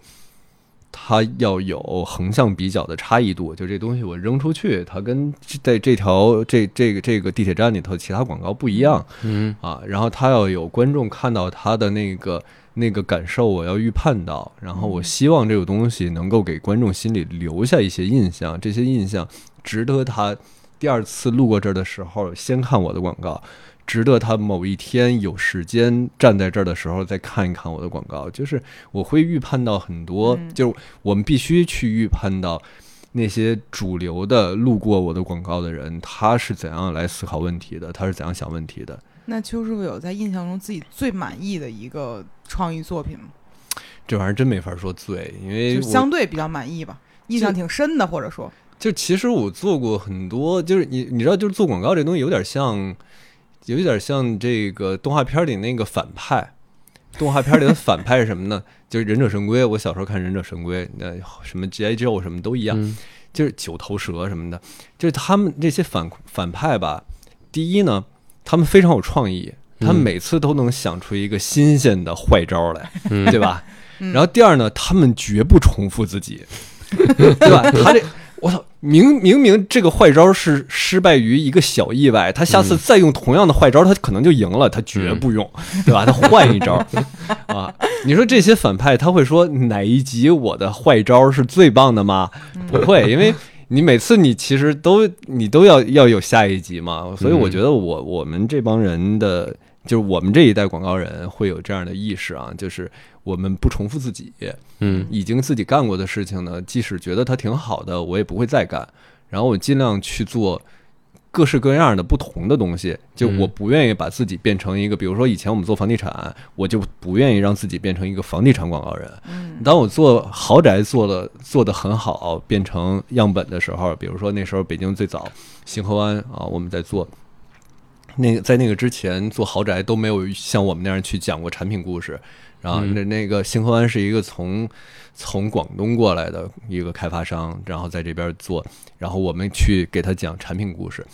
它要有横向比较的差异度，就这东西我扔出去，它跟在这条这这个这个地铁站里头其他广告不一样，嗯啊，然后它要有观众看到它的那个那个感受，我要预判到，然后我希望这个东西能够给观众心里留下一些印象，这些印象值得他第二次路过这儿的时候先看我的广告。值得他某一天有时间站在这儿的时候再看一看我的广告。就是我会预判到很多，就是我们必须去预判到那些主流的路过我的广告的人，他是怎样来思考问题的，他是怎样想问题的。那邱师傅有在印象中自己最满意的一个创意作品吗？这玩意儿真没法说最，因为相对比较满意吧，印象挺深的，或者说，就其实我做过很多，就是你你知道，就是做广告这东西有点像，有一点像这个动画片里那个反派，动画片里的反派是什么呢？就是忍者神龟。我小时候看忍者神龟，那什么 G I Joe 什么都一样，就是九头蛇什么的，就是他们这些反反派吧。第一呢，他们非常有创意，他们每次都能想出一个新鲜的坏招来，对吧？然后第二呢，他们绝不重复自己，对吧？他这我操，明明明这个坏招是失败于一个小意外，他下次再用同样的坏招，他可能就赢了，他绝不用，对吧？他换一招 啊！你说这些反派他会说哪一集我的坏招是最棒的吗？不会，因为你每次你其实都你都要要有下一集嘛，所以我觉得我我们这帮人的。就是我们这一代广告人会有这样的意识啊，就是我们不重复自己，嗯，已经自己干过的事情呢，即使觉得它挺好的，我也不会再干。然后我尽量去做各式各样的不同的东西。就我不愿意把自己变成一个，比如说以前我们做房地产，我就不愿意让自己变成一个房地产广告人。当我做豪宅做的做的很好，变成样本的时候，比如说那时候北京最早星河湾啊，我们在做。那个在那个之前做豪宅都没有像我们那样去讲过产品故事，然后那那个星河湾是一个从从广东过来的一个开发商，然后在这边做，然后我们去给他讲产品故事，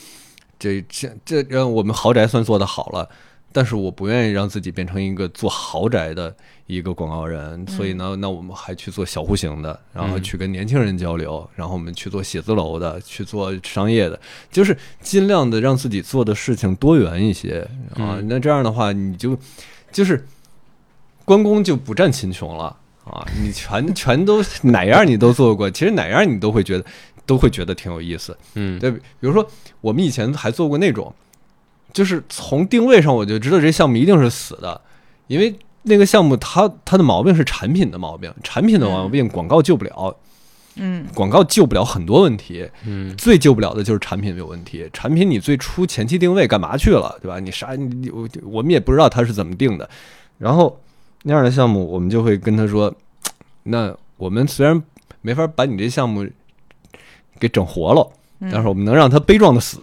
这这这让我们豪宅算做的好了。但是我不愿意让自己变成一个做豪宅的一个广告人，所以呢，那我们还去做小户型的，然后去跟年轻人交流，然后我们去做写字楼的，去做商业的，就是尽量的让自己做的事情多元一些啊。那这样的话，你就就是关公就不占秦琼了啊！你全 全都哪样你都做过，其实哪样你都会觉得都会觉得挺有意思。嗯，对，比如说我们以前还做过那种。就是从定位上，我就知道这项目一定是死的，因为那个项目它它的毛病是产品的毛病，产品的毛病广告救不了，嗯，广告救不了很多问题，嗯，最救不了的就是产品有问题，产品你最初前期定位干嘛去了，对吧？你啥你我我们也不知道它是怎么定的，然后那样的项目我们就会跟他说，那我们虽然没法把你这项目给整活了。但是我们能让他悲壮的死，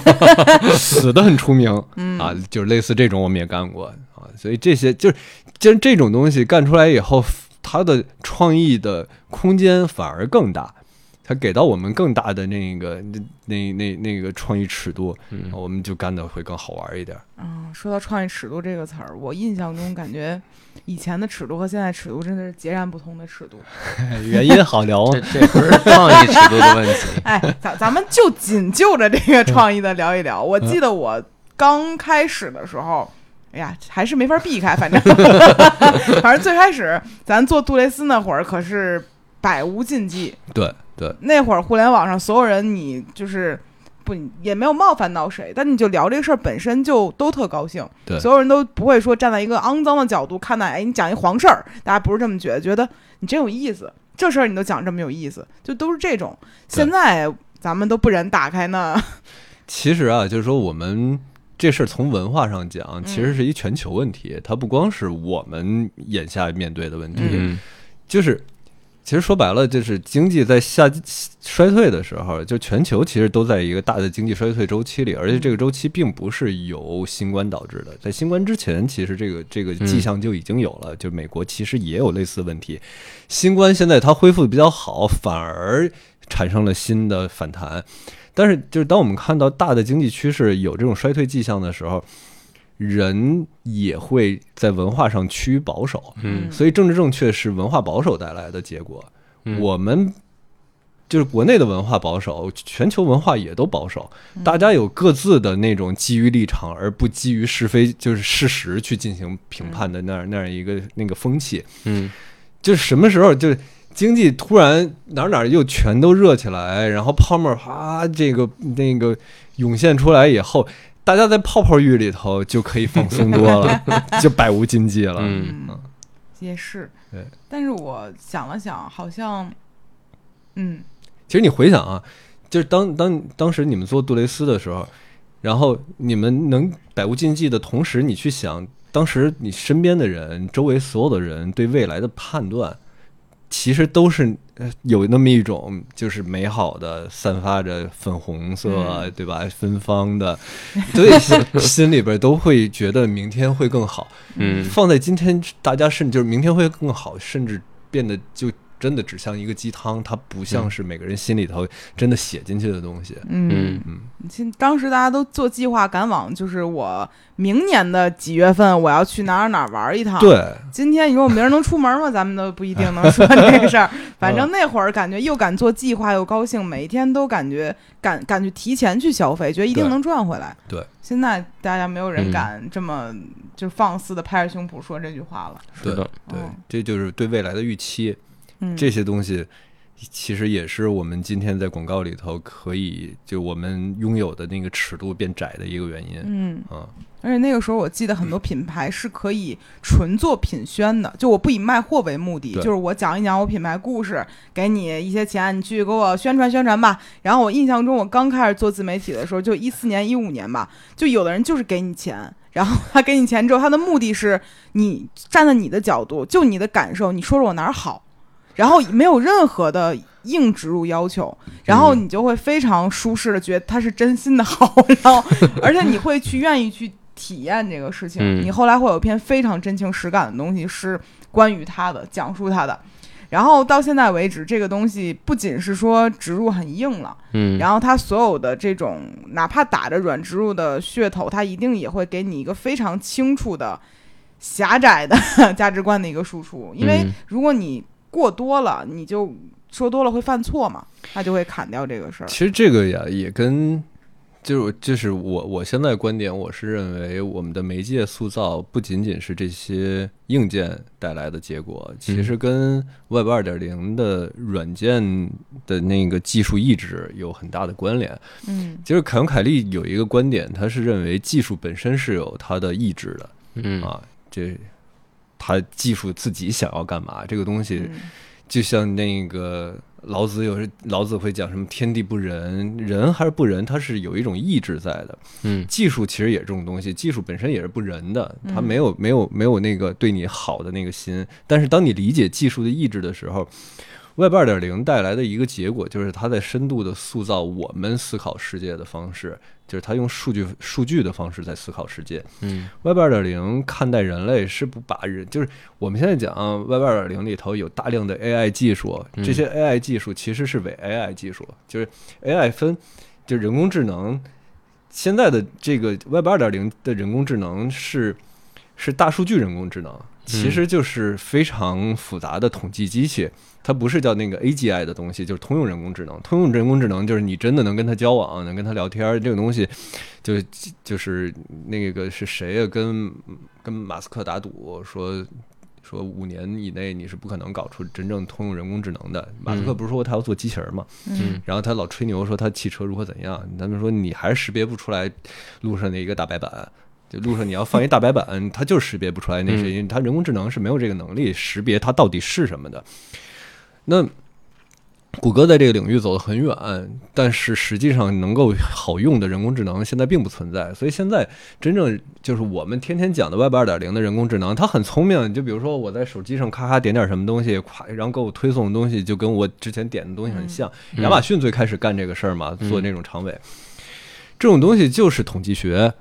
死的很出名。啊，就是类似这种我们也干过。啊，所以这些就是，既然这种东西干出来以后，它的创意的空间反而更大。它给到我们更大的那个那那那那个创意尺度，我们就干的会更好玩一点。嗯，说到创意尺度这个词儿，我印象中感觉以前的尺度和现在尺度真的是截然不同的尺度。原因好聊啊这不是创意尺度的问题。哎，咱咱们就仅就着这个创意的聊一聊。我记得我刚开始的时候，哎呀，还是没法避开，反正 反正最开始咱做杜蕾斯那会儿可是百无禁忌。对。对，那会儿互联网上所有人，你就是不也没有冒犯到谁，但你就聊这个事儿本身就都特高兴。对，所有人都不会说站在一个肮脏的角度看待，哎，你讲一黄事儿，大家不是这么觉得，觉得你真有意思，这事儿你都讲这么有意思，就都是这种。现在咱们都不忍打开呢。其实啊，就是说我们这事儿从文化上讲，其实是一全球问题，它不光是我们眼下面对的问题，就是。其实说白了，就是经济在下衰退的时候，就全球其实都在一个大的经济衰退周期里，而且这个周期并不是由新冠导致的。在新冠之前，其实这个这个迹象就已经有了，就美国其实也有类似问题。新冠现在它恢复的比较好，反而产生了新的反弹。但是，就是当我们看到大的经济趋势有这种衰退迹象的时候。人也会在文化上趋于保守，嗯，所以政治正确是文化保守带来的结果。我们就是国内的文化保守，全球文化也都保守，大家有各自的那种基于立场而不基于是非，就是事实去进行评判的那样那样一个那个风气。嗯，就是什么时候就经济突然哪哪又全都热起来，然后泡沫啪这个那个涌现出来以后。大家在泡泡浴里头就可以放松多了，就百无禁忌了。嗯，也是。对，但是我想了想，好像，嗯，其实你回想啊，就是当当当时你们做杜蕾斯的时候，然后你们能百无禁忌的同时，你去想当时你身边的人、周围所有的人对未来的判断。其实都是有那么一种，就是美好的，散发着粉红色，对吧？芬芳的，对，心里边都会觉得明天会更好。嗯，放在今天，大家甚至就是明天会更好，甚至变得就。真的只像一个鸡汤，它不像是每个人心里头真的写进去的东西。嗯嗯，现当时大家都做计划赶往，就是我明年的几月份我要去哪儿哪儿玩一趟。对，今天你说我明儿能出门吗？咱们都不一定能说这个事儿。反正那会儿感觉又敢做计划又高兴，每一天都感觉敢敢去提前去消费，觉得一定能赚回来。对，现在大家没有人敢这么就放肆的拍着胸脯说这句话了。是的，对，这就是对未来的预期。这些东西其实也是我们今天在广告里头可以就我们拥有的那个尺度变窄的一个原因。嗯啊，而且那个时候我记得很多品牌是可以纯做品宣的，就我不以卖货为目的，就是我讲一讲我品牌故事，给你一些钱，你去给我宣传宣传吧。然后我印象中我刚开始做自媒体的时候，就一四年一五年吧，就有的人就是给你钱，然后他给你钱之后，他的目的是你站在你的角度，就你的感受，你说说我哪儿好。然后没有任何的硬植入要求，然后你就会非常舒适的觉得他是真心的好，然后 而且你会去愿意去体验这个事情。你后来会有一篇非常真情实感的东西是关于他的，讲述他的。然后到现在为止，这个东西不仅是说植入很硬了，嗯，然后它所有的这种哪怕打着软植入的噱头，它一定也会给你一个非常清楚的狭窄的 价值观的一个输出，因为如果你。过多了，你就说多了会犯错嘛，他就会砍掉这个事儿。其实这个呀，也跟就是就是我我现在观点，我是认为我们的媒介塑造不仅仅是这些硬件带来的结果，其实跟 Web 二点零的软件的那个技术意志有很大的关联。嗯，就是凯文凯利有一个观点，他是认为技术本身是有它的意志的。嗯啊，这。他技术自己想要干嘛？这个东西就像那个老子有时老子会讲什么“天地不仁，仁还是不仁”，它是有一种意志在的。嗯，技术其实也这种东西，技术本身也是不仁的，它没有没有没有那个对你好的那个心。但是当你理解技术的意志的时候，Web 二点零带来的一个结果就是它在深度的塑造我们思考世界的方式。就是他用数据数据的方式在思考世界。嗯，Web 二点零看待人类是不把人，就是我们现在讲 Web 二点零里头有大量的 AI 技术，这些 AI 技术其实是伪 AI 技术，就是 AI 分，就人工智能。现在的这个 Web 二点零的人工智能是是大数据人工智能，其实就是非常复杂的统计机器。它不是叫那个 AGI 的东西，就是通用人工智能。通用人工智能就是你真的能跟它交往，能跟它聊天。这个东西，就就是那个是谁呀？跟跟马斯克打赌说说五年以内你是不可能搞出真正通用人工智能的。马斯克不是说他要做机器人嘛？嗯。然后他老吹牛说他汽车如何怎样，他们说你还是识别不出来路上的一个大白板。就路上你要放一大白板，它就是识别不出来那是因为它人工智能是没有这个能力识别它到底是什么的。那谷歌在这个领域走得很远，但是实际上能够好用的人工智能现在并不存在。所以现在真正就是我们天天讲的 Web 二点零的人工智能，它很聪明。就比如说我在手机上咔咔点点什么东西，咵，然后给我推送的东西就跟我之前点的东西很像。亚马逊最开始干这个事儿嘛，做那种长尾，这种东西就是统计学。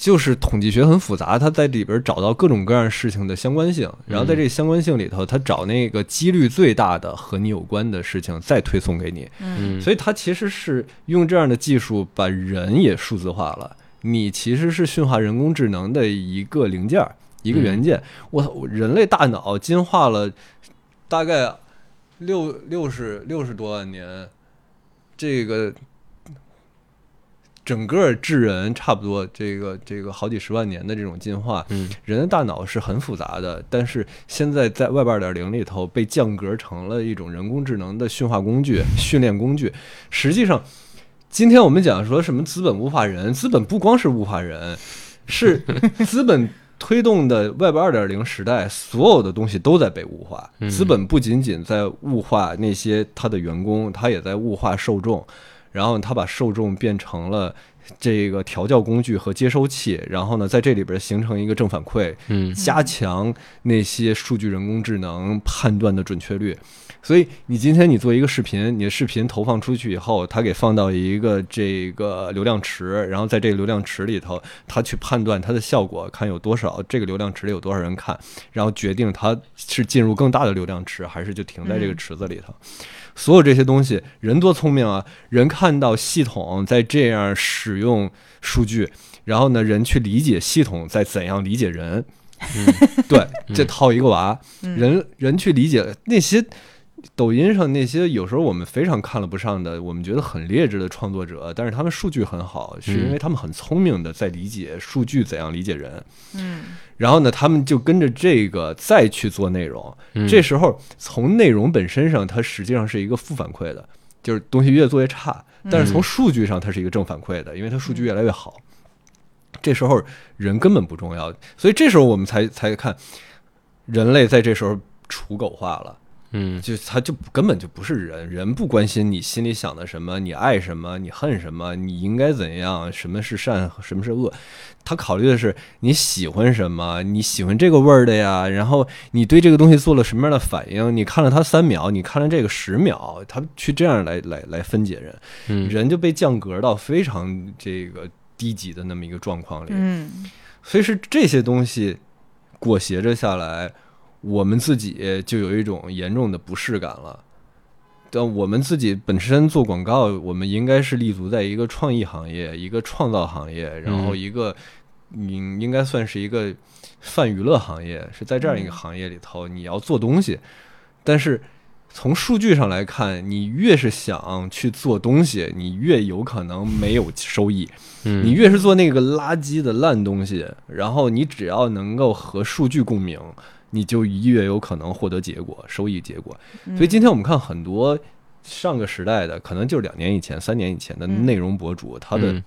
就是统计学很复杂，它在里边找到各种各样事情的相关性，然后在这相关性里头，它找那个几率最大的和你有关的事情再推送给你。嗯，所以它其实是用这样的技术把人也数字化了。你其实是驯化人工智能的一个零件，一个元件。我人类大脑进化了大概六六十六十多万年，这个。整个智人差不多这个这个好几十万年的这种进化，嗯，人的大脑是很复杂的，但是现在在 Web 二点零里头被降格成了一种人工智能的驯化工具、训练工具。实际上，今天我们讲说什么资本物化人，资本不光是物化人，是资本推动的 Web 二点零时代，所有的东西都在被物化。资本不仅仅在物化那些他的员工，他也在物化受众，然后他把受众变成了。这个调教工具和接收器，然后呢，在这里边形成一个正反馈，嗯，加强那些数据人工智能判断的准确率。所以，你今天你做一个视频，你的视频投放出去以后，它给放到一个这个流量池，然后在这个流量池里头，它去判断它的效果，看有多少这个流量池里有多少人看，然后决定它是进入更大的流量池，还是就停在这个池子里头。所有这些东西，人多聪明啊！人看到系统在这样使用数据，然后呢，人去理解系统在怎样理解人。对，这套一个娃，人人去理解那些。抖音上那些有时候我们非常看了不上的，我们觉得很劣质的创作者，但是他们数据很好，是因为他们很聪明的在理解数据怎样理解人。嗯，然后呢，他们就跟着这个再去做内容。这时候从内容本身上，它实际上是一个负反馈的，就是东西越做越差。但是从数据上，它是一个正反馈的，因为它数据越来越好。这时候人根本不重要，所以这时候我们才才看人类在这时候刍狗化了。嗯，就他就根本就不是人，人不关心你心里想的什么，你爱什么，你恨什么，你应该怎样，什么是善，什么是恶，他考虑的是你喜欢什么，你喜欢这个味儿的呀，然后你对这个东西做了什么样的反应，你看了他三秒，你看了这个十秒，他去这样来来来分解人，人就被降格到非常这个低级的那么一个状况里，嗯，所以是这些东西裹挟着下来。我们自己就有一种严重的不适感了。但我们自己本身做广告，我们应该是立足在一个创意行业、一个创造行业，然后一个应应该算是一个泛娱乐行业，是在这样一个行业里头，你要做东西。但是从数据上来看，你越是想去做东西，你越有可能没有收益。你越是做那个垃圾的烂东西，然后你只要能够和数据共鸣。你就越有可能获得结果、收益结果。所以今天我们看很多上个时代的，可能就是两年以前、三年以前的内容博主，他的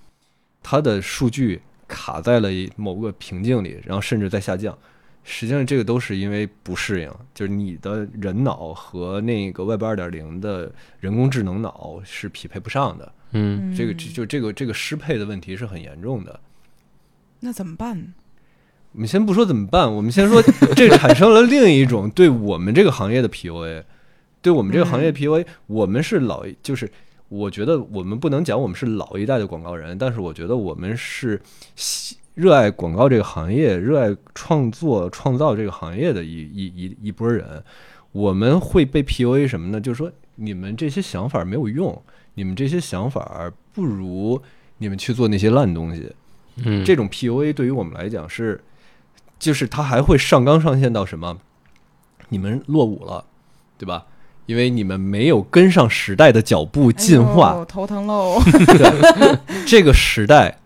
他的数据卡在了某个瓶颈里，然后甚至在下降。实际上，这个都是因为不适应，就是你的人脑和那个 Web 二点零的人工智能脑是匹配不上的。嗯，这个就这个这个适配的问题是很严重的。那怎么办呢？我们先不说怎么办，我们先说 这产生了另一种对我们这个行业的 PUA，对我们这个行业 PUA，我们是老，就是我觉得我们不能讲我们是老一代的广告人，但是我觉得我们是热爱广告这个行业、热爱创作创造这个行业的一一一一波人，我们会被 PUA 什么呢？就是说你们这些想法没有用，你们这些想法不如你们去做那些烂东西。嗯，这种 PUA 对于我们来讲是。就是他还会上纲上线到什么？你们落伍了，对吧？因为你们没有跟上时代的脚步进化，头疼喽。这个时代，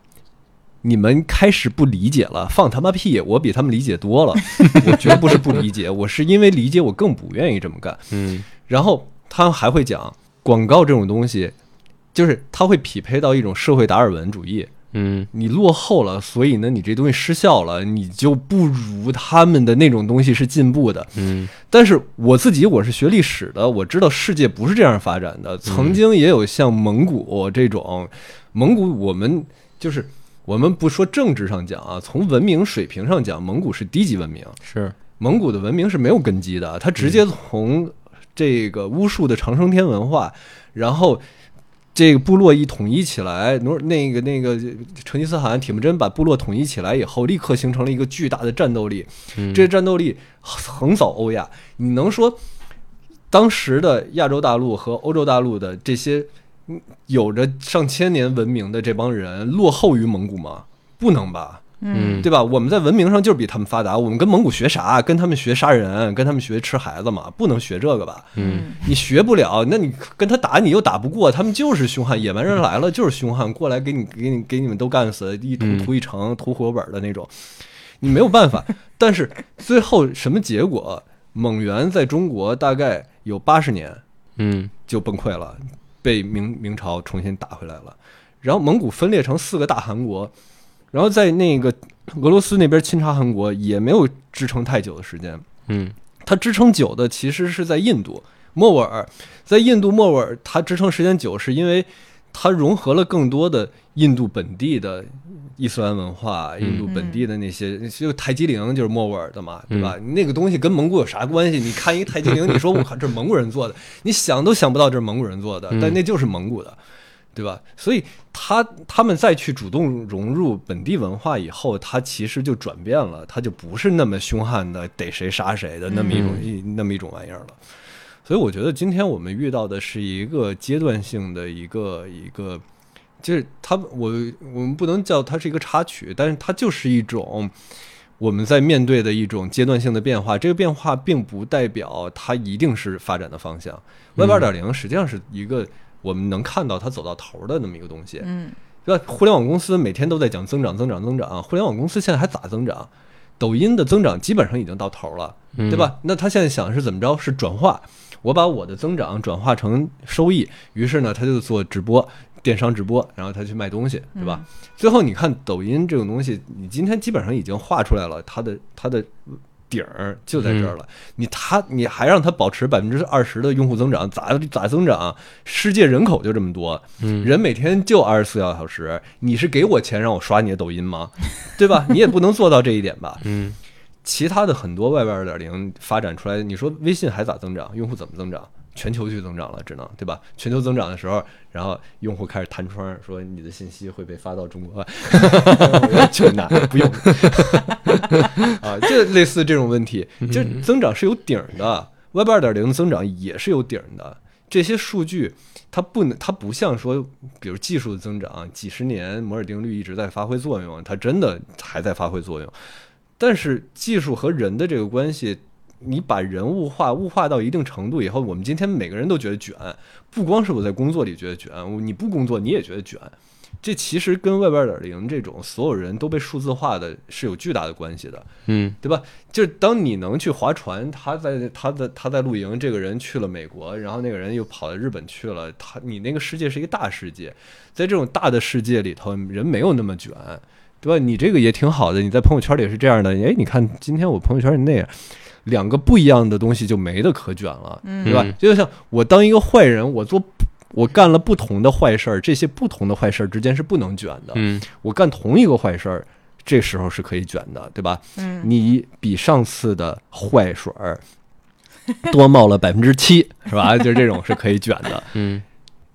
你们开始不理解了，放他妈屁！我比他们理解多了，我绝不是不理解，我是因为理解，我更不愿意这么干。嗯，然后他还会讲广告这种东西，就是他会匹配到一种社会达尔文主义。嗯，你落后了，所以呢，你这东西失效了，你就不如他们的那种东西是进步的。嗯，但是我自己我是学历史的，我知道世界不是这样发展的。曾经也有像蒙古这种，蒙古我们就是我们不说政治上讲啊，从文明水平上讲，蒙古是低级文明。是蒙古的文明是没有根基的，它直接从这个巫术的长生天文化，然后。这个部落一统一起来，努那个那个成吉思汗铁木真把部落统一起来以后，立刻形成了一个巨大的战斗力。这战斗力横扫欧亚。你能说当时的亚洲大陆和欧洲大陆的这些有着上千年文明的这帮人落后于蒙古吗？不能吧。嗯，对吧？我们在文明上就是比他们发达。我们跟蒙古学啥？跟他们学杀人，跟他们学吃孩子嘛？不能学这个吧？嗯，你学不了，那你跟他打，你又打不过。他们就是凶悍，野蛮人来了就是凶悍，过来给你给你给你们都干死，一屠屠一城，屠活本的那种。你没有办法。但是最后什么结果？蒙元在中国大概有八十年，嗯，就崩溃了。被明明朝重新打回来了。然后蒙古分裂成四个大汗国，然后在那个俄罗斯那边侵插韩国也没有支撑太久的时间。嗯，它支撑久的其实是在印度莫卧儿，在印度莫卧儿它支撑时间久，是因为它融合了更多的印度本地的伊斯兰文化，印度本地的那些，就泰姬陵就是莫卧儿的嘛，对吧？那个东西跟蒙古有啥关系？你看一个泰姬陵，你说我靠，这是蒙古人做的，你想都想不到这是蒙古人做的，但那就是蒙古的。对吧？所以他他们再去主动融入本地文化以后，他其实就转变了，他就不是那么凶悍的逮谁杀谁的那么一种一那么一种玩意儿了。所以我觉得今天我们遇到的是一个阶段性的一个一个，就是他我我们不能叫它是一个插曲，但是它就是一种我们在面对的一种阶段性的变化。这个变化并不代表它一定是发展的方向。Web 二点零实际上是一个。我们能看到它走到头的那么一个东西，嗯，对吧？互联网公司每天都在讲增长、增长、增长。互联网公司现在还咋增长？抖音的增长基本上已经到头了，对吧？那他现在想是怎么着？是转化，我把我的增长转化成收益。于是呢，他就做直播、电商直播，然后他去卖东西，对吧？最后你看抖音这种东西，你今天基本上已经画出来了，它的它的。顶儿就在这儿了，你他你还让他保持百分之二十的用户增长，咋咋增长？世界人口就这么多，人每天就二十四小时，你是给我钱让我刷你的抖音吗？对吧？你也不能做到这一点吧？嗯，其他的很多 Web 二点零发展出来，你说微信还咋增长？用户怎么增长？全球去增长了，只能对吧？全球增长的时候，然后用户开始弹窗说你的信息会被发到中国，就难不用 啊，就类似这种问题，就增长是有顶的，Web 二点零增长也是有顶的。这些数据它不能，它不像说，比如技术的增长，几十年摩尔定律一直在发挥作用，它真的还在发挥作用。但是技术和人的这个关系。你把人物化、物化到一定程度以后，我们今天每个人都觉得卷，不光是我在工作里觉得卷，你不工作你也觉得卷。这其实跟外边点零这种所有人都被数字化的是有巨大的关系的，嗯，对吧？就是当你能去划船，他在他在他在露营，这个人去了美国，然后那个人又跑到日本去了，他你那个世界是一个大世界，在这种大的世界里头，人没有那么卷，对吧？你这个也挺好的，你在朋友圈里也是这样的，哎，你看今天我朋友圈是那样。两个不一样的东西就没得可卷了，对吧？就像我当一个坏人，我做 我干了不同的坏事儿，这些不同的坏事儿之间是不能卷的。嗯，我干同一个坏事儿，这时候是可以卷的，对吧？嗯，你比上次的坏水儿 多冒了百分之七，是吧？就这种是可以卷的。嗯，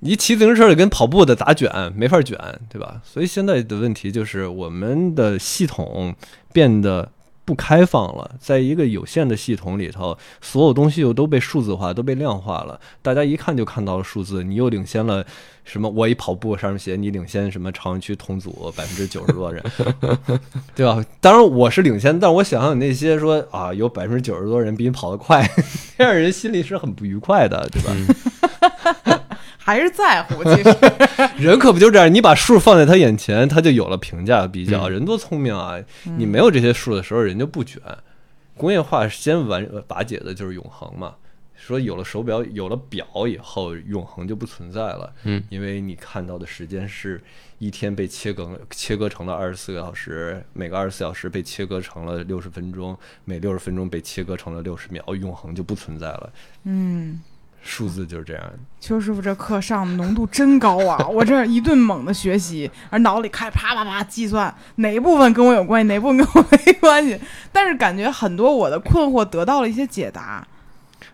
你骑自行车的跟跑步的咋卷？没法卷，对吧？所以现在的问题就是我们的系统变得。不开放了，在一个有限的系统里头，所有东西又都被数字化，都被量化了。大家一看就看到了数字，你又领先了什么？我一跑步上面写你领先什么？朝阳区同组 百分之九十多人，对吧？当然我是领先，但我想想那些说啊，有百分之九十多人比你跑得快，这样人心里是很不愉快的，对吧？还是在乎，其实人可不就这样？你把数放在他眼前，他就有了评价比较。人多聪明啊！你没有这些数的时候，人就不卷。工业化先完瓦解的就是永恒嘛。说有了手表，有了表以后，永恒就不存在了。嗯，因为你看到的时间是一天被切割切割成了二十四个小时，每个二十四小时被切割成了六十分钟，每六十分钟被切割成了六十秒，永恒就不存在了。嗯。数字就是这样。邱师傅这课上的浓度真高啊！我这一顿猛的学习，而脑里开始啪啪啪计算哪部分跟我有关系，哪部分跟我没关系。但是感觉很多我的困惑得到了一些解答。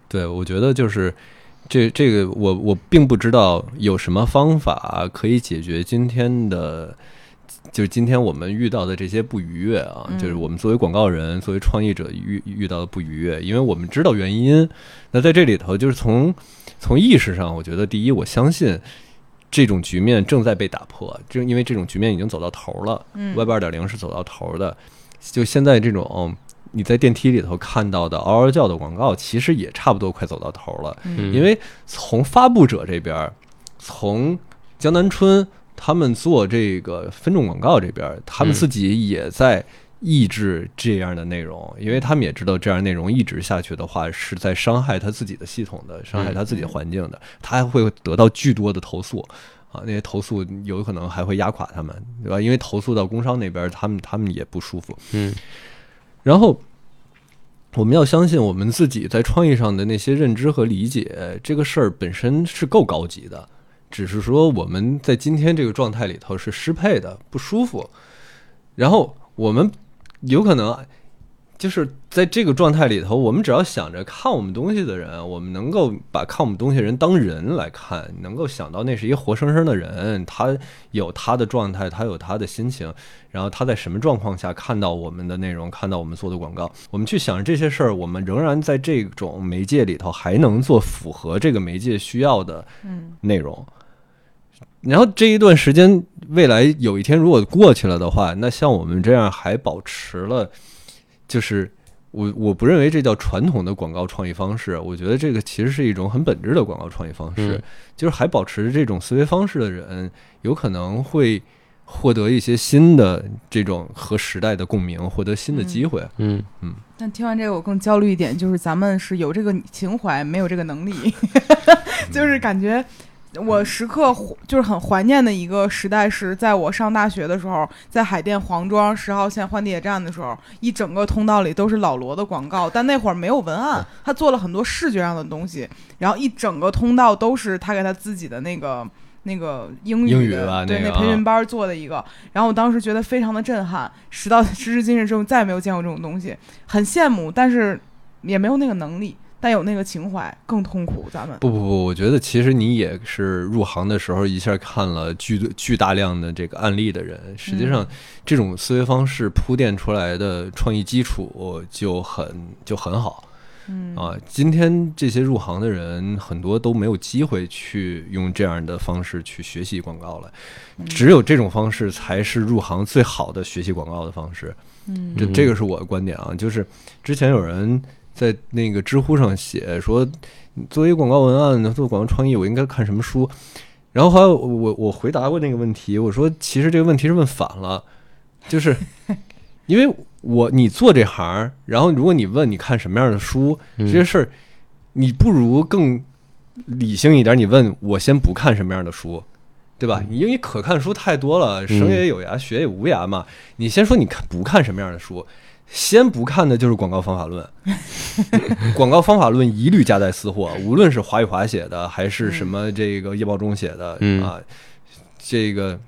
对，我觉得就是这这个，我我并不知道有什么方法可以解决今天的。就是今天我们遇到的这些不愉悦啊，就是我们作为广告人、作为创业者遇遇到的不愉悦，因为我们知道原因。那在这里头，就是从从意识上，我觉得第一，我相信这种局面正在被打破，就因为这种局面已经走到头了。嗯，Web 二点零是走到头的。就现在这种你在电梯里头看到的嗷嗷叫的广告，其实也差不多快走到头了。嗯，因为从发布者这边，从江南春。他们做这个分众广告这边，他们自己也在抑制这样的内容，因为他们也知道这样内容一直下去的话是在伤害他自己的系统的，伤害他自己的环境的，他还会得到巨多的投诉啊，那些投诉有可能还会压垮他们，对吧？因为投诉到工商那边，他们他们也不舒服。嗯，然后我们要相信我们自己在创意上的那些认知和理解，这个事儿本身是够高级的，只是说我们在今天这个状态里头是失配的，不舒服，然后我们。有可能，就是在这个状态里头，我们只要想着看我们东西的人，我们能够把看我们东西的人当人来看，能够想到那是一个活生生的人，他有他的状态，他有他的心情，然后他在什么状况下看到我们的内容，看到我们做的广告，我们去想这些事儿，我们仍然在这种媒介里头还能做符合这个媒介需要的内容。然后这一段时间，未来有一天如果过去了的话，那像我们这样还保持了，就是我我不认为这叫传统的广告创意方式，我觉得这个其实是一种很本质的广告创意方式，就是还保持着这种思维方式的人，有可能会获得一些新的这种和时代的共鸣，获得新的机会。嗯嗯。但听完这个，我更焦虑一点，就是咱们是有这个情怀，没有这个能力，就是感觉。我时刻就是很怀念的一个时代，是在我上大学的时候，在海淀黄庄十号线换地铁站的时候，一整个通道里都是老罗的广告，但那会儿没有文案，他做了很多视觉上的东西，然后一整个通道都是他给他自己的那个那个英语，英语对那培训班做的一个，然后我当时觉得非常的震撼，直到 时至今日之后再也没有见过这种东西，很羡慕，但是也没有那个能力。但有那个情怀更痛苦，咱们。不不不，我觉得其实你也是入行的时候一下看了巨巨大量的这个案例的人，实际上这种思维方式铺垫出来的创意基础就很就很好，嗯。啊，今天这些入行的人很多都没有机会去用这样的方式去学习广告了，只有这种方式才是入行最好的学习广告的方式，嗯，这这个是我的观点啊，就是之前有人。在那个知乎上写说，作为广告文案做广告创意，我应该看什么书？然后后来我我回答过那个问题，我说其实这个问题是问反了，就是 因为我你做这行，然后如果你问你看什么样的书，这些事儿，你不如更理性一点，你问我先不看什么样的书，对吧？因为可看书太多了，生也有涯，学也无涯嘛。你先说你看不看什么样的书？先不看的就是广告方法论，广告方法论一律夹带私货，无论是华与华写的，还是什么这个叶报中写的啊，这个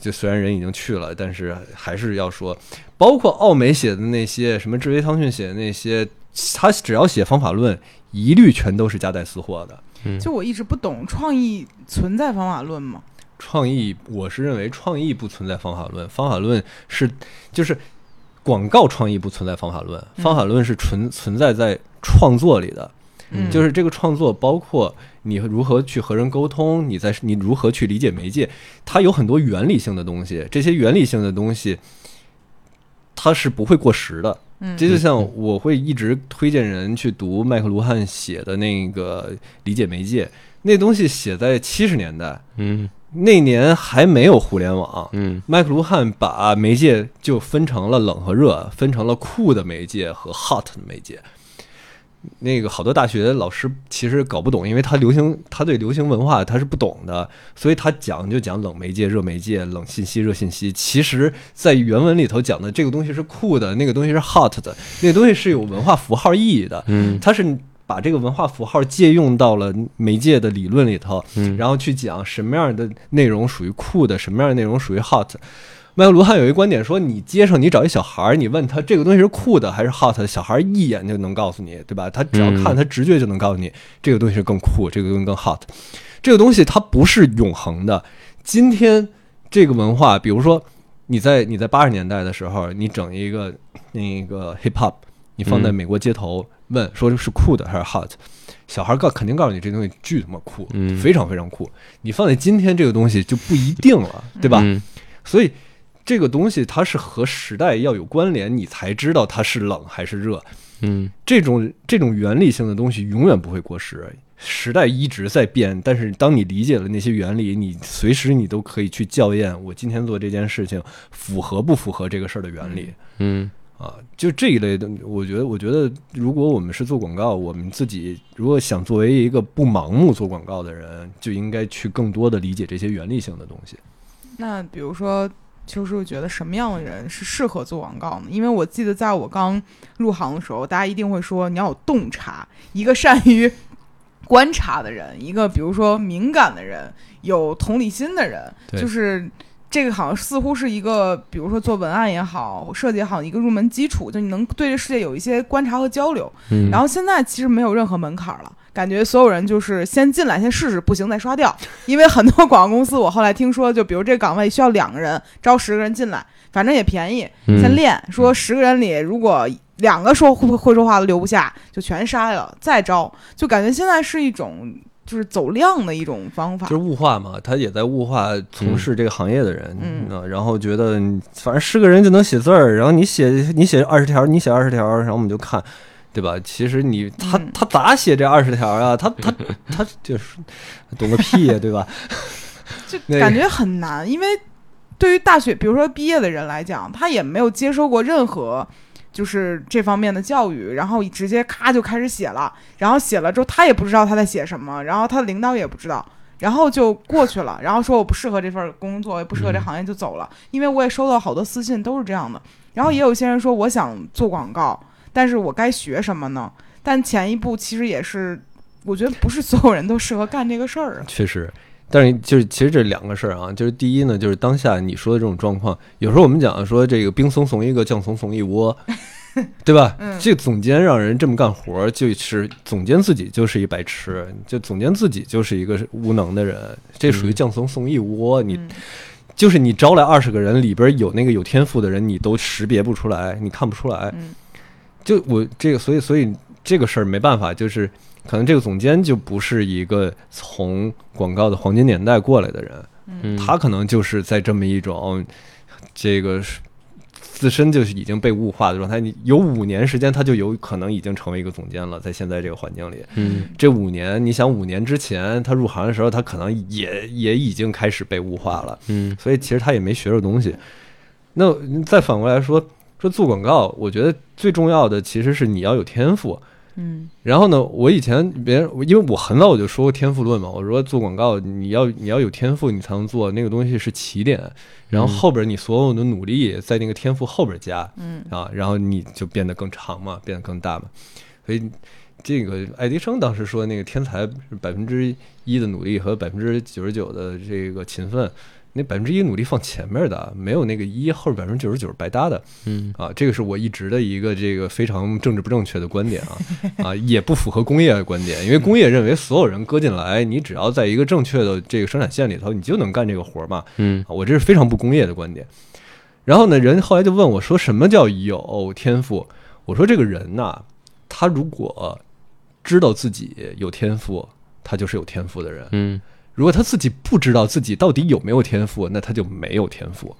就虽然人已经去了，但是还是要说，包括奥美写的那些，什么智威汤逊写的那些，他只要写方法论，一律全都是夹带私货的。就我一直不懂，创意存在方法论吗？创意，我是认为创意不存在方法论，方法论是就是。广告创意不存在方法论，方法论是存存在在创作里的，就是这个创作包括你如何去和人沟通，你在你如何去理解媒介，它有很多原理性的东西，这些原理性的东西它是不会过时的。这就像我会一直推荐人去读麦克卢汉写的那个理解媒介，那东西写在七十年代，嗯。那年还没有互联网，嗯，麦克卢汉把媒介就分成了冷和热，分成了酷的媒介和 hot 的媒介。那个好多大学老师其实搞不懂，因为他流行，他对流行文化他是不懂的，所以他讲就讲冷媒介、热媒介、冷信息、热信息。其实，在原文里头讲的这个东西是酷的，那个东西是 hot 的，那个东西是有文化符号意义的，嗯，它是。把这个文化符号借用到了媒介的理论里头，然后去讲什么样的内容属于酷的，什么样的内容属于 hot。麦克卢汉有一个观点说，你街上你找一小孩儿，你问他这个东西是酷的还是 hot，小孩一眼就能告诉你，对吧？他只要看他直觉就能告诉你，这个东西是更酷，这个东西更 hot。这个东西它不是永恒的。今天这个文化，比如说你在你在八十年代的时候，你整一个那个 hip hop，你放在美国街头。问说是酷的还是 hot，小孩告肯定告诉你这东西巨他妈酷，非常非常酷。你放在今天这个东西就不一定了，对吧？所以这个东西它是和时代要有关联，你才知道它是冷还是热。嗯，这种这种原理性的东西永远不会过时，时代一直在变，但是当你理解了那些原理，你随时你都可以去校验，我今天做这件事情符合不符合这个事儿的原理。嗯。啊，就这一类的，我觉得，我觉得，如果我们是做广告，我们自己如果想作为一个不盲目做广告的人，就应该去更多的理解这些原理性的东西。那比如说，邱师傅觉得什么样的人是适合做广告呢？因为我记得在我刚入行的时候，大家一定会说你要有洞察，一个善于观察的人，一个比如说敏感的人，有同理心的人，就是。这个好像似乎是一个，比如说做文案也好，设计也好，一个入门基础，就你能对这世界有一些观察和交流。嗯。然后现在其实没有任何门槛了，感觉所有人就是先进来先试试，不行再刷掉。因为很多广告公司，我后来听说，就比如这个岗位需要两个人，招十个人进来，反正也便宜，先练。说十个人里如果两个说会会说话的留不下，就全筛了，再招。就感觉现在是一种。就是走量的一种方法，就是物化嘛，他也在物化从事这个行业的人，嗯，然后觉得反正是个人就能写字儿，然后你写你写二十条，你写二十条，然后我们就看，对吧？其实你他他咋写这二十条啊？他他 他就是懂个屁呀，对吧？就感觉很难，因为对于大学，比如说毕业的人来讲，他也没有接受过任何。就是这方面的教育，然后直接咔就开始写了，然后写了之后他也不知道他在写什么，然后他的领导也不知道，然后就过去了，然后说我不适合这份工作，也不适合这行业就走了。因为我也收到好多私信都是这样的，然后也有些人说我想做广告，但是我该学什么呢？但前一步其实也是，我觉得不是所有人都适合干这个事儿啊。确实。但是就是其实这两个事儿啊，就是第一呢，就是当下你说的这种状况，有时候我们讲说这个兵怂怂一个，将怂怂一窝，对吧？这总监让人这么干活，就是总监自己就是一白痴，就总监自己就是一个无能的人，这属于将怂怂一窝。你就是你招来二十个人里边有那个有天赋的人，你都识别不出来，你看不出来。就我这个，所以所以这个事儿没办法，就是。可能这个总监就不是一个从广告的黄金年代过来的人，嗯他可能就是在这么一种这个自身就是已经被物化的状态。你有五年时间，他就有可能已经成为一个总监了，在现在这个环境里。嗯，这五年，你想五年之前他入行的时候，他可能也也已经开始被物化了。嗯，所以其实他也没学着东西。那再反过来说，说做广告，我觉得最重要的其实是你要有天赋。嗯，然后呢？我以前别人，因为我很早我就说过天赋论嘛。我说做广告，你要你要有天赋，你才能做那个东西是起点，然后后边你所有的努力在那个天赋后边加，嗯啊，然后你就变得更长嘛，变得更大嘛。所以这个爱迪生当时说，那个天才是百分之一的努力和百分之九十九的这个勤奋。那百分之一努力放前面的，没有那个一后边百分之九十九是白搭的，嗯啊，这个是我一直的一个这个非常政治不正确的观点啊啊，也不符合工业的观点，因为工业认为所有人搁进来，你只要在一个正确的这个生产线里头，你就能干这个活嘛，嗯，我这是非常不工业的观点。然后呢，人后来就问我说，什么叫有天赋？我说这个人呐，他如果知道自己有天赋，他就是有天赋的人，嗯。如果他自己不知道自己到底有没有天赋，那他就没有天赋。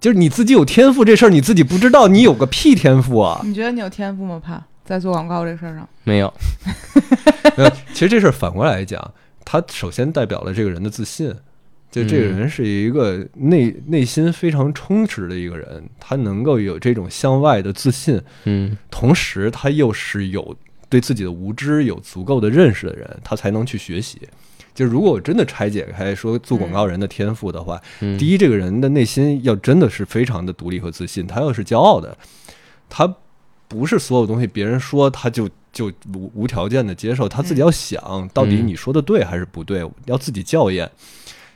就是你自己有天赋这事儿，你自己不知道，你有个屁天赋啊！你觉得你有天赋吗？怕在做广告这事儿上 没有。其实这事儿反过来讲，他首先代表了这个人的自信，就这个人是一个内内心非常充实的一个人，他能够有这种向外的自信，嗯，同时他又是有对自己的无知有足够的认识的人，他才能去学习。就如果我真的拆解开说做广告人的天赋的话，第一，这个人的内心要真的是非常的独立和自信，他要是骄傲的，他不是所有东西别人说他就就无无条件的接受，他自己要想到底你说的对还是不对，要自己校验，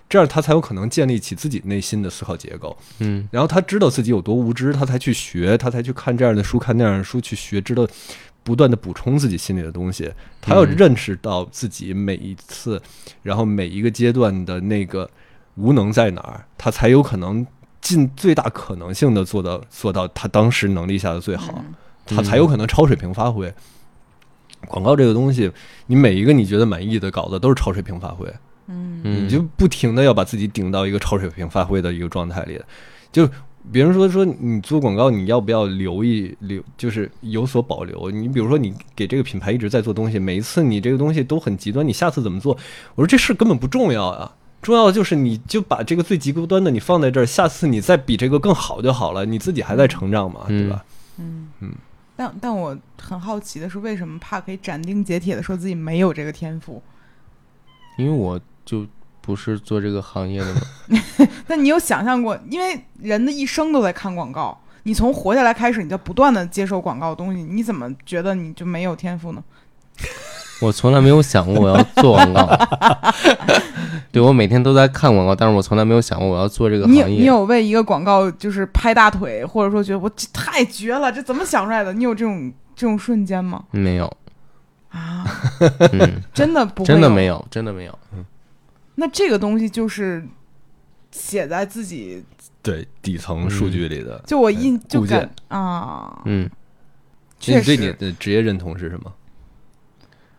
这样他才有可能建立起自己内心的思考结构。嗯，然后他知道自己有多无知，他才去学，他才去看这样的书，看那样的书去学，知道。不断的补充自己心里的东西，他要认识到自己每一次，然后每一个阶段的那个无能在哪儿，他才有可能尽最大可能性的做到做到他当时能力下的最好，他才有可能超水平发挥。广告这个东西，你每一个你觉得满意的稿子都是超水平发挥，嗯，你就不停的要把自己顶到一个超水平发挥的一个状态里。就别人说说你做广告，你要不要留意留，就是有所保留。你比如说，你给这个品牌一直在做东西，每一次你这个东西都很极端，你下次怎么做？我说这事根本不重要啊，重要的就是你就把这个最极端的你放在这儿，下次你再比这个更好就好了。你自己还在成长嘛，对吧？嗯嗯。但但我很好奇的是，为什么怕可以斩钉截铁的说自己没有这个天赋？因为我就。不是做这个行业的吗？那你有想象过？因为人的一生都在看广告，你从活下来开始，你就不断的接受广告的东西，你怎么觉得你就没有天赋呢？我从来没有想过我要做广告。对我每天都在看广告，但是我从来没有想过我要做这个行业。你你有为一个广告就是拍大腿，或者说觉得我这太绝了，这怎么想出来的？你有这种这种瞬间吗？没有啊，真的不真的没有，真的没有。嗯。那这个东西就是写在自己对底层数据里的，就我印就感啊，嗯，确实。对你的职业认同是什么？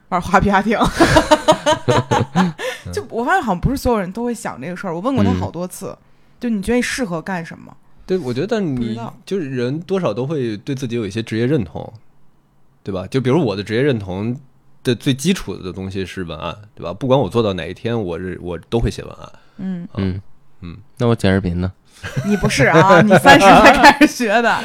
玩滑皮划艇。就我发现，好像不是所有人都会想这个事儿。我问过他好多次，就你觉得你适合干什么？对，我觉得你就是人，多少都会对自己有一些职业认同，对吧？就比如我的职业认同。的最基础的东西是文案，对吧？不管我做到哪一天，我是我都会写文案。嗯嗯嗯。那我剪视频呢？你不是啊？你三十才开始学的。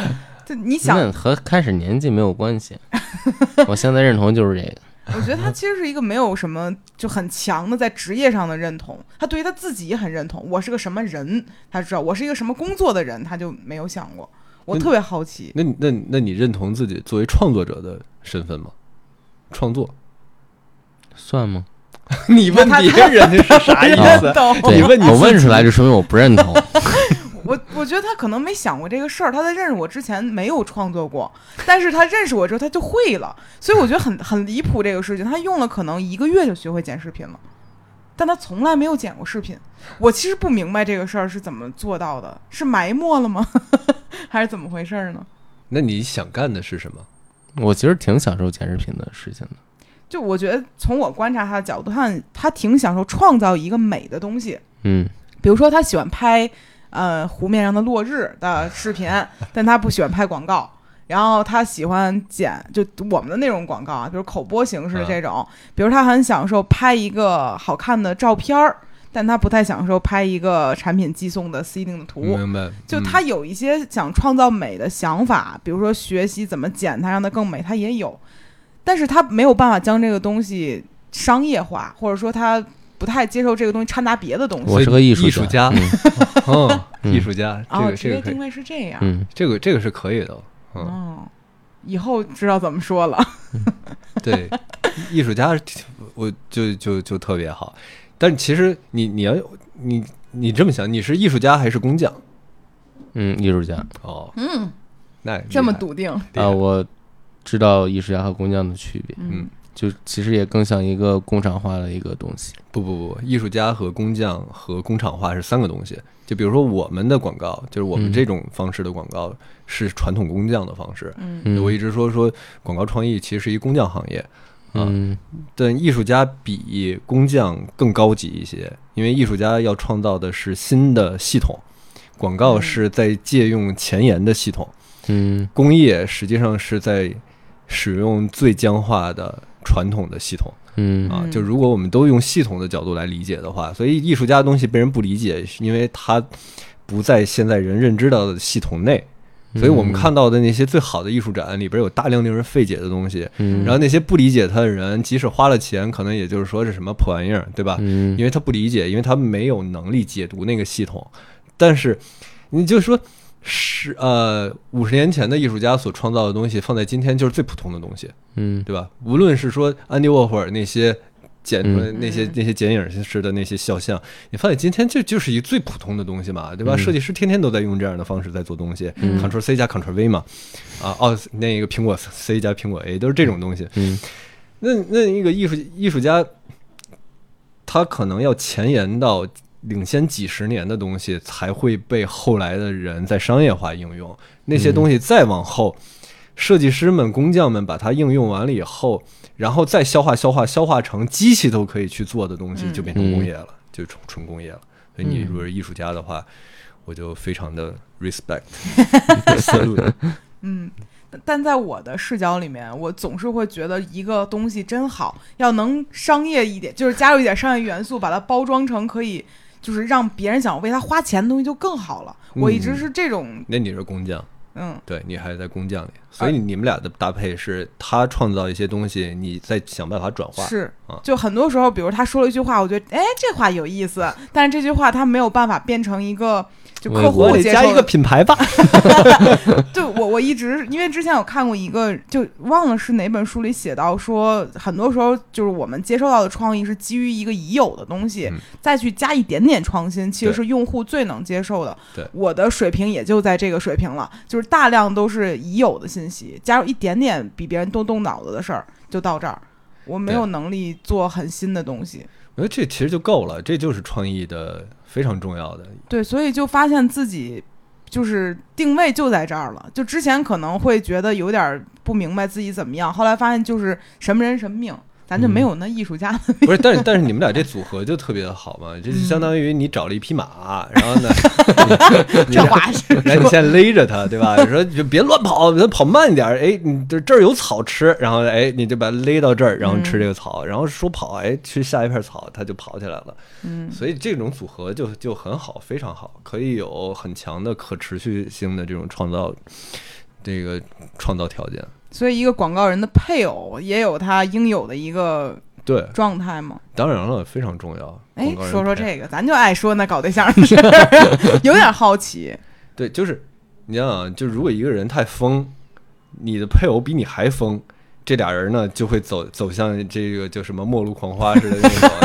就你想和开始年纪没有关系。我现在认同就是这个。我觉得他其实是一个没有什么就很强的在职业上的认同。他对于他自己也很认同。我是个什么人？他知道我是一个什么工作的人，他就没有想过。我特别好奇。那那那你认同自己作为创作者的身份吗？创作。算吗？你问别人是啥意思？你，问我问出来就说明我不认同。我我觉得他可能没想过这个事儿。他在认识我之前没有创作过，但是他认识我之后他就会了。所以我觉得很很离谱这个事情。他用了可能一个月就学会剪视频了，但他从来没有剪过视频。我其实不明白这个事儿是怎么做到的，是埋没了吗？还是怎么回事呢？那你想干的是什么？我其实挺享受剪视频的事情的。就我觉得，从我观察他的角度看，他挺享受创造一个美的东西。嗯，比如说他喜欢拍呃湖面上的落日的视频，但他不喜欢拍广告。然后他喜欢剪就我们的那种广告啊，比如口播形式的这种。比如他很享受拍一个好看的照片儿，但他不太享受拍一个产品寄送的 C 定的图。明白。就他有一些想创造美的想法，比如说学习怎么剪它让它更美，他也有。但是他没有办法将这个东西商业化，或者说他不太接受这个东西掺杂别的东西。我是个艺术家，嗯，艺术家，这个职业定位是这样，嗯，这个这个是可以的，嗯，以后知道怎么说了。对，艺术家，我就就就特别好。但其实你你要你你这么想，你是艺术家还是工匠？嗯，艺术家。哦，嗯，那这么笃定。啊，我。知道艺术家和工匠的区别，嗯，就其实也更像一个工厂化的一个东西。不不不，艺术家和工匠和工厂化是三个东西。就比如说我们的广告，就是我们这种方式的广告是传统工匠的方式。嗯，我一直说说广告创意其实是一工匠行业，嗯，但艺术家比工匠更高级一些，因为艺术家要创造的是新的系统，广告是在借用前沿的系统，嗯，工业实际上是在。使用最僵化的传统的系统，嗯。啊，就如果我们都用系统的角度来理解的话，所以艺术家的东西被人不理解，因为它不在现在人认知到的系统内，所以我们看到的那些最好的艺术展里边有大量令人费解的东西，然后那些不理解他的人，即使花了钱，可能也就是说是什么破玩意儿，对吧？因为他不理解，因为他没有能力解读那个系统，但是你就说。是呃，五十年前的艺术家所创造的东西，放在今天就是最普通的东西，嗯，对吧？无论是说安迪沃霍尔那些剪出来那些那些剪影式的那些肖像，你放在今天就就是一最普通的东西嘛，对吧？设计师天天都在用这样的方式在做东西，Ctrl C 加 Ctrl V 嘛，啊哦，那一个苹果 C 加苹果 A 都是这种东西，嗯，那那一个艺术艺术家，他可能要前沿到。领先几十年的东西才会被后来的人在商业化应用，那些东西再往后，设计师们、工匠们把它应用完了以后，然后再消化、消化、消化成机器都可以去做的东西，就变成工业了，就纯纯工业了。所以你如果是艺术家的话，我就非常的 respect。嗯，但在我的视角里面，我总是会觉得一个东西真好，要能商业一点，就是加入一点商业元素，把它包装成可以，就是让别人想为他花钱的东西就更好了。我一直是这种。那你是工匠。嗯，对你还在工匠里，所以你们俩的搭配是他创造一些东西，你再想办法转化。是啊，就很多时候，比如他说了一句话，我觉得哎，这话有意思，但是这句话他没有办法变成一个。就客户加一个品牌吧。就我我一直因为之前有看过一个，就忘了是哪本书里写到说，很多时候就是我们接收到的创意是基于一个已有的东西，再去加一点点创新，其实是用户最能接受的。对，我的水平也就在这个水平了，就是大量都是已有的信息，加入一点点比别人多动脑子的事儿，就到这儿。我没有能力做很新的东西。我觉得这其实就够了，这就是创意的非常重要的。对，所以就发现自己就是定位就在这儿了。就之前可能会觉得有点不明白自己怎么样，后来发现就是什么人什么命。咱就没有那艺术家的，不是？但是但是你们俩这组合就特别的好嘛，就相当于你找了一匹马，然后呢，这话是，来你先勒着它，对吧？你说就别乱跑，别跑慢点哎，你这这儿有草吃，然后哎，你就把它勒到这儿，然后吃这个草，然后说跑，哎，去下一片草，它就跑起来了。嗯，所以这种组合就就很好，非常好，可以有很强的可持续性的这种创造，这个创造条件。所以，一个广告人的配偶也有他应有的一个对状态吗？当然了，非常重要。哎，说说这个，咱就爱说那搞对象的事，有点好奇。对，就是你想想，就如果一个人太疯，你的配偶比你还疯，这俩人呢就会走走向这个就什么末路狂花似的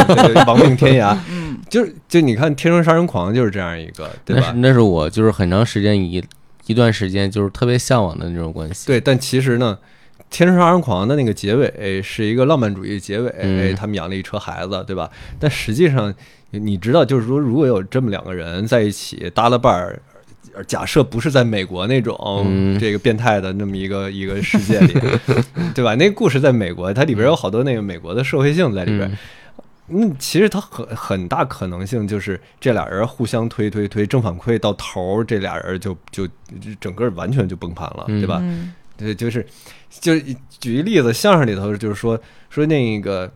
那种亡命天涯。嗯，就是就你看《天生杀人狂》就是这样一个，对吧？那是我就是很长时间以。一段时间就是特别向往的那种关系。对，但其实呢，《天生杀人狂》的那个结尾是一个浪漫主义结尾，哎，他们养了一车孩子，对吧？但实际上，你知道，就是说，如果有这么两个人在一起搭了伴儿，假设不是在美国那种这个变态的那么一个一个世界里，对吧？那个故事在美国，它里边有好多那个美国的社会性在里边。嗯，其实他很很大可能性就是这俩人互相推推推，正反馈到头，这俩人就就整个完全就崩盘了，对吧？对，就是就举一例子，相声里头就是说说那个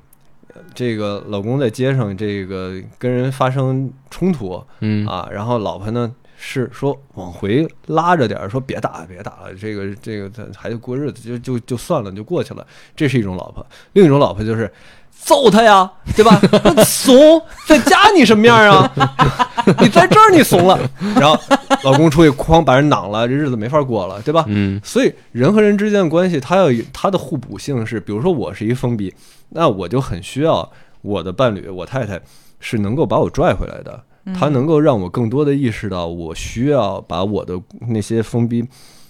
这个老公在街上这个跟人发生冲突，嗯啊，然后老婆呢是说往回拉着点儿，说别打别打了，这个这个他还得过日子，就就就算了，就过去了。这是一种老婆，另一种老婆就是。揍他呀，对吧？怂，在家你什么样啊？你在这儿你怂了，然后老公出去哐把人攮了，这日子没法过了，对吧？嗯。所以人和人之间的关系，它要它的互补性是，比如说我是一封闭，那我就很需要我的伴侣，我太太是能够把我拽回来的，她能够让我更多的意识到我需要把我的那些封闭。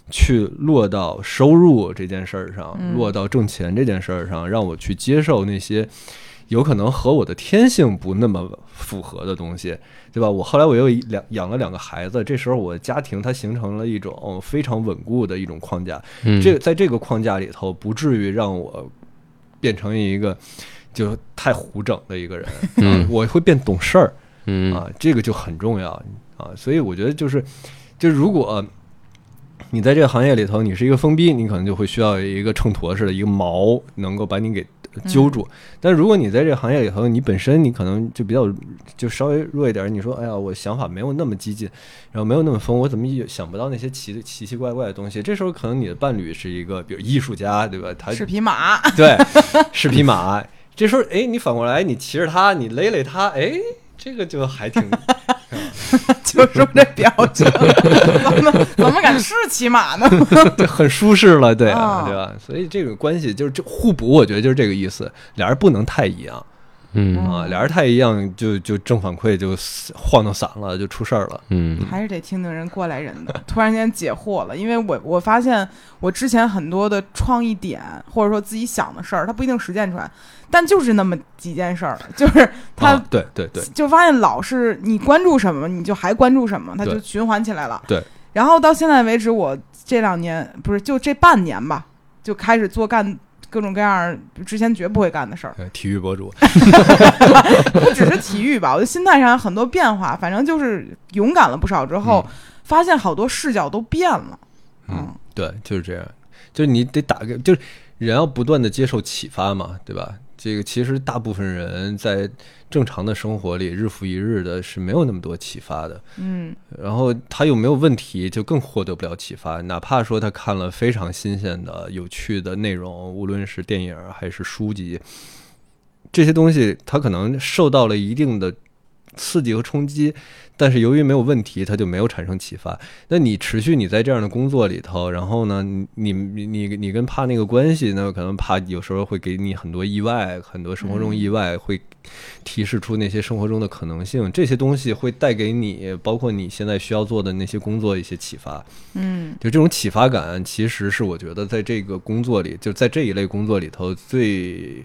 去落到收入这件事儿上，落到挣钱这件事儿上，让我去接受那些有可能和我的天性不那么符合的东西，对吧？我后来我又两养了两个孩子，这时候我家庭它形成了一种非常稳固的一种框架。这在这个框架里头，不至于让我变成一个就太胡整的一个人。嗯，我会变懂事儿。嗯啊，这个就很重要啊。所以我觉得就是，就如果。你在这个行业里头，你是一个疯逼，你可能就会需要一个秤砣似的，一个锚能够把你给揪住。但如果你在这个行业里头，你本身你可能就比较就稍微弱一点，你说哎呀，我想法没有那么激进，然后没有那么疯，我怎么也想不到那些奇奇奇怪怪的东西？这时候可能你的伴侣是一个比如艺术家，对吧？他是匹马，对，是匹马。这时候哎，你反过来，你骑着它，你勒勒它，哎，这个就还挺。就是这表情，怎么怎么敢是骑马呢？对，很舒适了，对，对吧？所以这个关系就是这互补，我觉得就是这个意思。俩人不能太一样。嗯啊，俩人太一样，就就正反馈就晃荡散了，就出事儿了。嗯，还是得听听人过来人的。突然间解惑了，因为我我发现我之前很多的创意点，或者说自己想的事儿，它不一定实践出来，但就是那么几件事儿，就是他，对对对，就发现老是你关注什么，你就还关注什么，他就循环起来了。对。然后到现在为止，我这两年不是就这半年吧，就开始做干。各种各样之前绝不会干的事儿。体育博主，不只 是体育吧，我的心态上很多变化，反正就是勇敢了不少之后，发现好多视角都变了。嗯，对，就是这样，就是你得打开，就是人要不断的接受启发嘛，对吧？这个其实大部分人在正常的生活里，日复一日的是没有那么多启发的。嗯，然后他又没有问题，就更获得不了启发。哪怕说他看了非常新鲜的、有趣的内容，无论是电影还是书籍，这些东西他可能受到了一定的刺激和冲击。但是由于没有问题，它就没有产生启发。那你持续你在这样的工作里头，然后呢，你你你你跟怕那个关系那，可能怕有时候会给你很多意外，很多生活中意外会提示出那些生活中的可能性。这些东西会带给你，包括你现在需要做的那些工作一些启发。嗯，就这种启发感，其实是我觉得在这个工作里，就在这一类工作里头最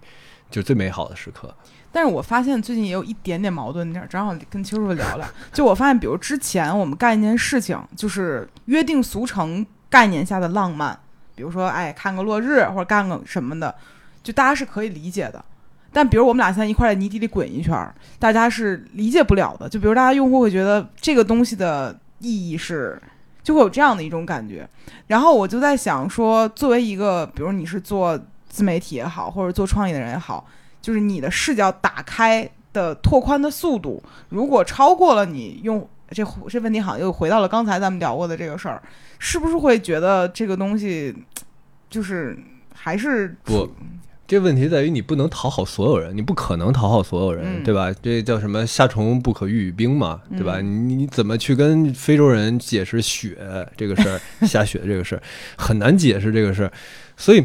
就最美好的时刻。但是我发现最近也有一点点矛盾点，正好跟邱师傅聊聊。就我发现，比如之前我们干一件事情，就是约定俗成概念下的浪漫，比如说哎看个落日或者干个什么的，就大家是可以理解的。但比如我们俩现在一块在泥地里滚一圈，大家是理解不了的。就比如大家用户会觉得这个东西的意义是，就会有这样的一种感觉。然后我就在想说，作为一个，比如你是做自媒体也好，或者做创业的人也好。就是你的视角打开的拓宽的速度，如果超过了你用这这问题，好像又回到了刚才咱们聊过的这个事儿，是不是会觉得这个东西就是还是不？这问题在于你不能讨好所有人，你不可能讨好所有人，对吧？这叫什么“夏虫不可语语冰”嘛，对吧？你你怎么去跟非洲人解释雪这个事儿，下雪这个事儿很难解释这个事儿，所以。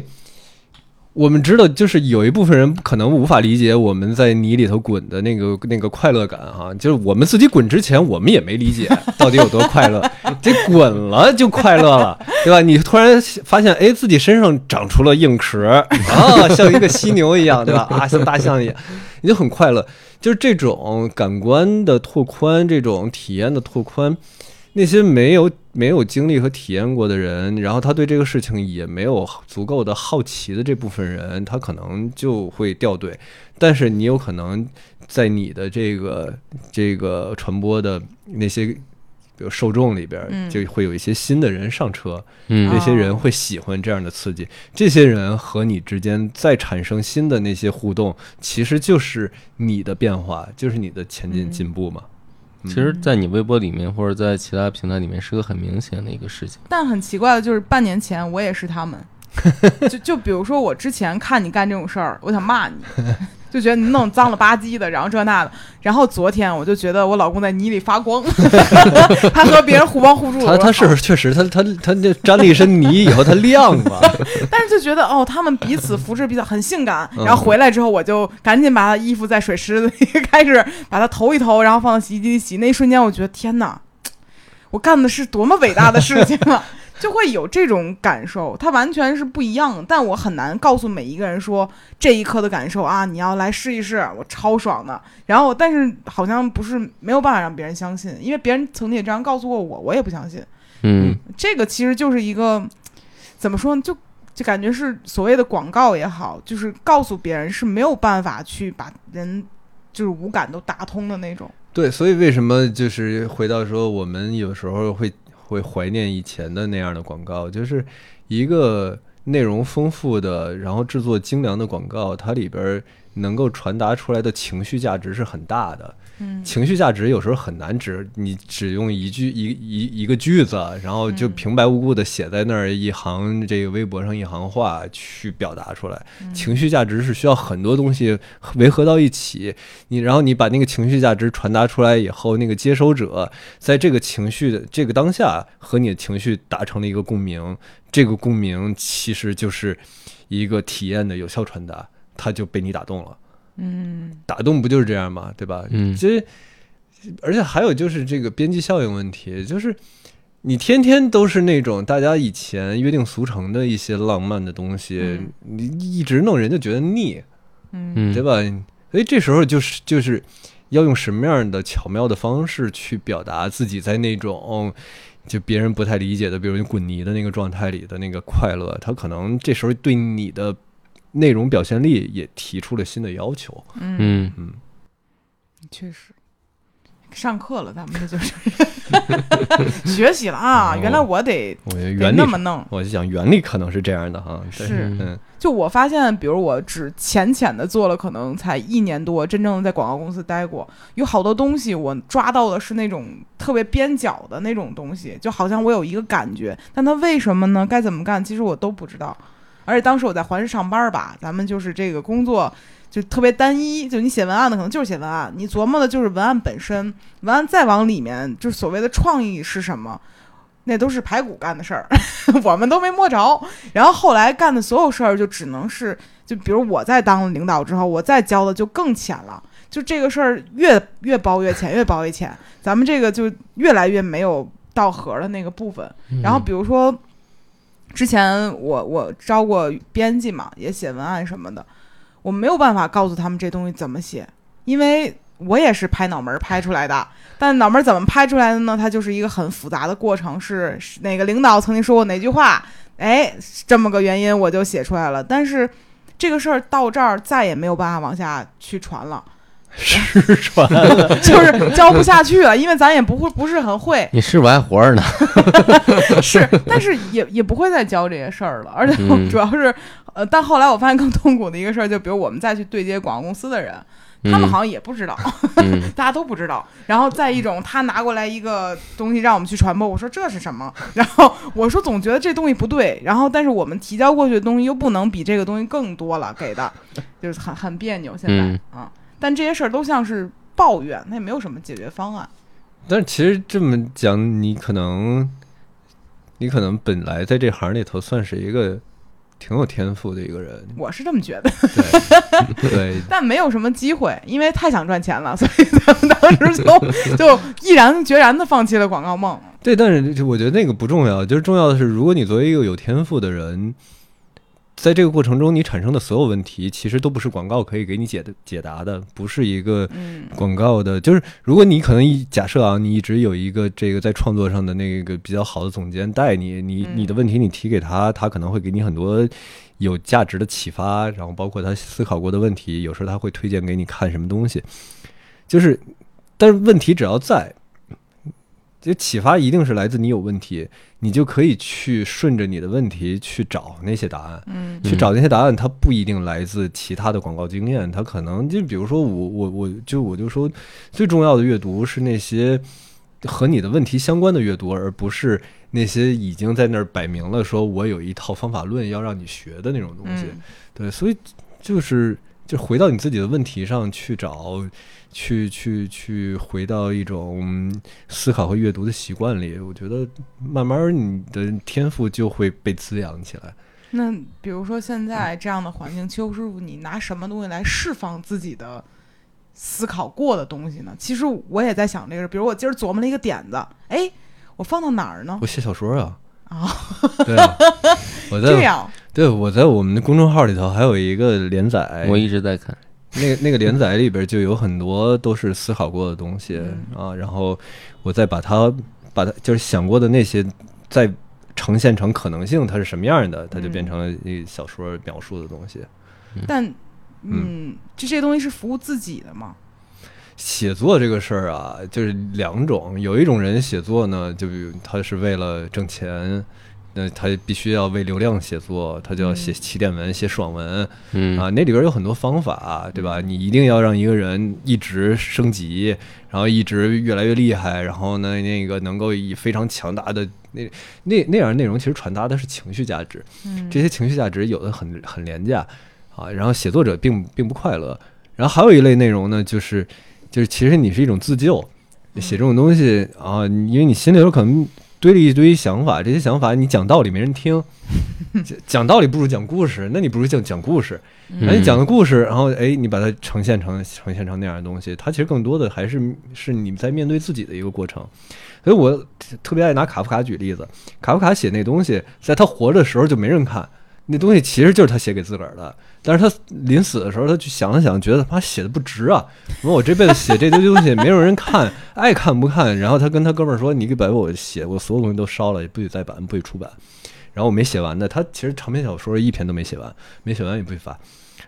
我们知道，就是有一部分人可能无法理解我们在泥里头滚的那个那个快乐感哈，就是我们自己滚之前，我们也没理解 到底有多快乐，这滚了就快乐了，对吧？你突然发现，哎，自己身上长出了硬壳啊，像一个犀牛一样，对吧？啊，像大象一样，你就很快乐。就是这种感官的拓宽，这种体验的拓宽。那些没有没有经历和体验过的人，然后他对这个事情也没有足够的好奇的这部分人，他可能就会掉队。但是你有可能在你的这个这个传播的那些比如受众里边，就会有一些新的人上车。嗯，那些人会喜欢这样的刺激。这些人和你之间再产生新的那些互动，其实就是你的变化，就是你的前进进步嘛。其实，在你微博里面或者在其他平台里面，是个很明显的一个事情。但很奇怪的就是，半年前我也是他们。就就比如说，我之前看你干这种事儿，我想骂你。就觉得你弄脏了吧唧的，然后这那的，然后昨天我就觉得我老公在泥里发光，他和别人互帮互助。他他是不是确实他他他那沾了一身泥以后他亮了？但是就觉得哦，他们彼此扶持比较很性感。然后回来之后，我就赶紧把他衣服在水池子里开始把它投一投，然后放到洗衣机里洗。那一瞬间，我觉得天哪，我干的是多么伟大的事情啊！就会有这种感受，它完全是不一样。但我很难告诉每一个人说这一刻的感受啊，你要来试一试，我超爽的。然后，但是好像不是没有办法让别人相信，因为别人曾经也这样告诉过我，我也不相信。嗯，这个其实就是一个怎么说呢？就就感觉是所谓的广告也好，就是告诉别人是没有办法去把人就是五感都打通的那种。对，所以为什么就是回到说，我们有时候会。会怀念以前的那样的广告，就是一个内容丰富的，然后制作精良的广告，它里边能够传达出来的情绪价值是很大的。情绪价值有时候很难只你只用一句一一一个句子，然后就平白无故的写在那儿一行这个微博上一行话去表达出来。情绪价值是需要很多东西维合到一起，你然后你把那个情绪价值传达出来以后，那个接收者在这个情绪的这个当下和你的情绪达成了一个共鸣，这个共鸣其实就是一个体验的有效传达，他就被你打动了。嗯，打动不就是这样吗？对吧？嗯，其实，而且还有就是这个边际效应问题，就是你天天都是那种大家以前约定俗成的一些浪漫的东西，你一直弄人就觉得腻，嗯，对吧？所以这时候就是就是要用什么样的巧妙的方式去表达自己在那种就别人不太理解的，比如你滚泥的那个状态里的那个快乐，他可能这时候对你的。内容表现力也提出了新的要求。嗯嗯，确实。上课了，咱们这就是 学习了啊！原来我得，我原理那么弄，我就想原理可能是这样的哈。是，嗯，就我发现，比如我只浅浅的做了，可能才一年多，真正的在广告公司待过，有好多东西我抓到的是那种特别边角的那种东西，就好像我有一个感觉，但它为什么呢？该怎么干？其实我都不知道。而且当时我在环视上班吧，咱们就是这个工作。就特别单一，就你写文案的可能就是写文案，你琢磨的就是文案本身，文案再往里面就是所谓的创意是什么，那都是排骨干的事儿，我们都没摸着。然后后来干的所有事儿就只能是，就比如我在当了领导之后，我再教的就更浅了，就这个事儿越越包越浅，越包越浅，咱们这个就越来越没有到核的那个部分。然后比如说，之前我我招过编辑嘛，也写文案什么的。我没有办法告诉他们这东西怎么写，因为我也是拍脑门拍出来的。但脑门怎么拍出来的呢？它就是一个很复杂的过程，是哪个领导曾经说过哪句话？哎，这么个原因我就写出来了。但是这个事儿到这儿再也没有办法往下去传了，失传就是教不下去了，因为咱也不会不是很会。你是不是还活着呢？是，但是也也不会再教这些事儿了，而且主要是。呃，但后来我发现更痛苦的一个事儿，就比如我们再去对接广告公司的人，他们好像也不知道，大家都不知道。然后再一种，他拿过来一个东西让我们去传播，我说这是什么？然后我说总觉得这东西不对。然后但是我们提交过去的东西又不能比这个东西更多了，给的就是很很别扭。现在啊，但这些事儿都像是抱怨，那也没有什么解决方案。但是其实这么讲，你可能你可能本来在这行里头算是一个。挺有天赋的一个人，我是这么觉得。对，但没有什么机会，因为太想赚钱了，所以咱们当时就 就毅然决然的放弃了广告梦。对，但是我觉得那个不重要，就是重要的是，如果你作为一个有天赋的人。在这个过程中，你产生的所有问题，其实都不是广告可以给你解的解答的，不是一个广告的。就是如果你可能一假设啊，你一直有一个这个在创作上的那个比较好的总监带你，你你的问题你提给他，他可能会给你很多有价值的启发，然后包括他思考过的问题，有时候他会推荐给你看什么东西。就是，但是问题只要在。就启发一定是来自你有问题，你就可以去顺着你的问题去找那些答案，嗯，去找那些答案，它不一定来自其他的广告经验，它可能就比如说我我我就我就说最重要的阅读是那些和你的问题相关的阅读，而不是那些已经在那儿摆明了说我有一套方法论要让你学的那种东西，对，所以就是就回到你自己的问题上去找。去去去，回到一种思考和阅读的习惯里，我觉得慢慢你的天赋就会被滋养起来。那比如说现在这样的环境，邱师傅，你拿什么东西来释放自己的思考过的东西呢？其实我也在想这个，比如我今儿琢磨了一个点子，哎，我放到哪儿呢？我写小说啊。啊，对，我在这样，对我在我们的公众号里头还有一个连载，我一直在看。那个那个连载里边就有很多都是思考过的东西啊，然后我再把它把它就是想过的那些再呈现成可能性，它是什么样的，它就变成了一小说描述的东西。但嗯，这些东西是服务自己的吗？写作这个事儿啊，就是两种，有一种人写作呢，就他是为了挣钱。那他必须要为流量写作，他就要写起点文、写爽文，嗯啊，那里边有很多方法，对吧？你一定要让一个人一直升级，然后一直越来越厉害，然后呢，那个能够以非常强大的那那那样内容，其实传达的是情绪价值，这些情绪价值有的很很廉价啊，然后写作者并并不快乐。然后还有一类内容呢，就是就是其实你是一种自救，写这种东西啊，因为你心里有可能。堆了一堆想法，这些想法你讲道理没人听，讲道理不如讲故事，那你不如讲讲故事，那你讲的故事，然后哎，你把它呈现成呈现成那样的东西，它其实更多的还是是你在面对自己的一个过程。所以我特别爱拿卡夫卡举例子，卡夫卡写那东西，在他活着的时候就没人看。那东西其实就是他写给自个儿的，但是他临死的时候，他去想了想，觉得他妈写的不值啊！说我这辈子写这堆东西，没有人看，爱看不看。然后他跟他哥们儿说：“你给把我写我所有东西都烧了，也不许再版，不许出版。”然后我没写完的，他其实长篇小说一篇都没写完，没写完也不许发。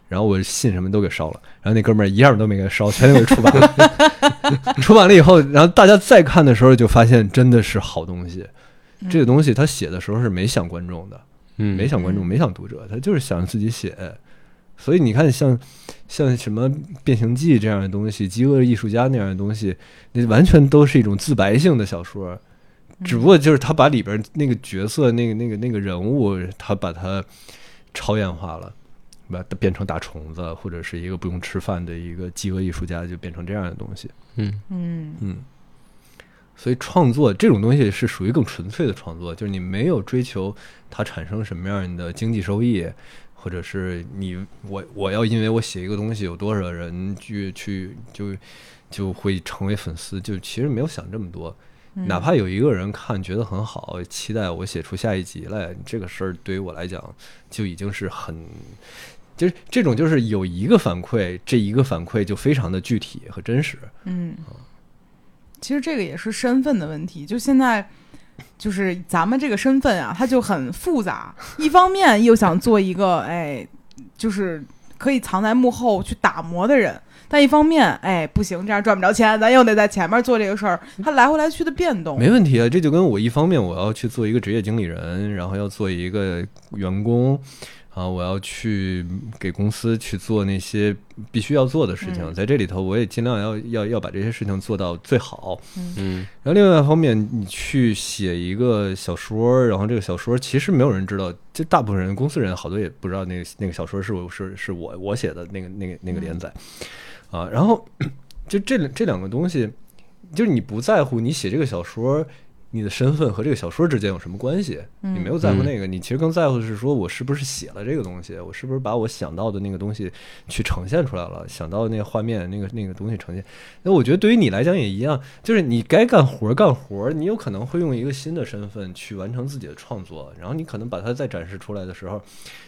然后我信什么都给烧了，然后那哥们儿一样都没给烧，全都给出版了。出版了以后，然后大家再看的时候，就发现真的是好东西。这个东西他写的时候是没想观众的，嗯，没想观众，没想读者，他就是想自己写。所以你看，像像什么《变形记》这样的东西，《饥饿艺术家》那样的东西，那完全都是一种自白性的小说，只不过就是他把里边那个角色、那个那个那个人物，他把它超演化了。把它变成大虫子，或者是一个不用吃饭的一个饥饿艺术家，就变成这样的东西。嗯嗯嗯。所以创作这种东西是属于更纯粹的创作，就是你没有追求它产生什么样的经济收益，或者是你我我要因为我写一个东西有多少人去去就就会成为粉丝，就其实没有想这么多。哪怕有一个人看觉得很好，期待我写出下一集来，这个事儿对于我来讲就已经是很。就是这种，就是有一个反馈，这一个反馈就非常的具体和真实。嗯，其实这个也是身份的问题。就现在，就是咱们这个身份啊，他就很复杂。一方面又想做一个，哎，就是可以藏在幕后去打磨的人；但一方面，哎，不行，这样赚不着钱，咱又得在前面做这个事儿。他来回来去的变动，没问题啊。这就跟我一方面我要去做一个职业经理人，然后要做一个员工。啊，我要去给公司去做那些必须要做的事情，在这里头我也尽量要要要把这些事情做到最好。嗯，然后另外一方面，你去写一个小说，然后这个小说其实没有人知道，就大部分人公司人好多也不知道那个那个小说是是是我我写的那个那个那个连载啊。然后 就这这两个东西，就是你不在乎你写这个小说。你的身份和这个小说之间有什么关系？你没有在乎那个，你其实更在乎的是说，我是不是写了这个东西，我是不是把我想到的那个东西去呈现出来了，想到那个画面、那个那个东西呈现。那我觉得对于你来讲也一样，就是你该干活干活，你有可能会用一个新的身份去完成自己的创作，然后你可能把它再展示出来的时候，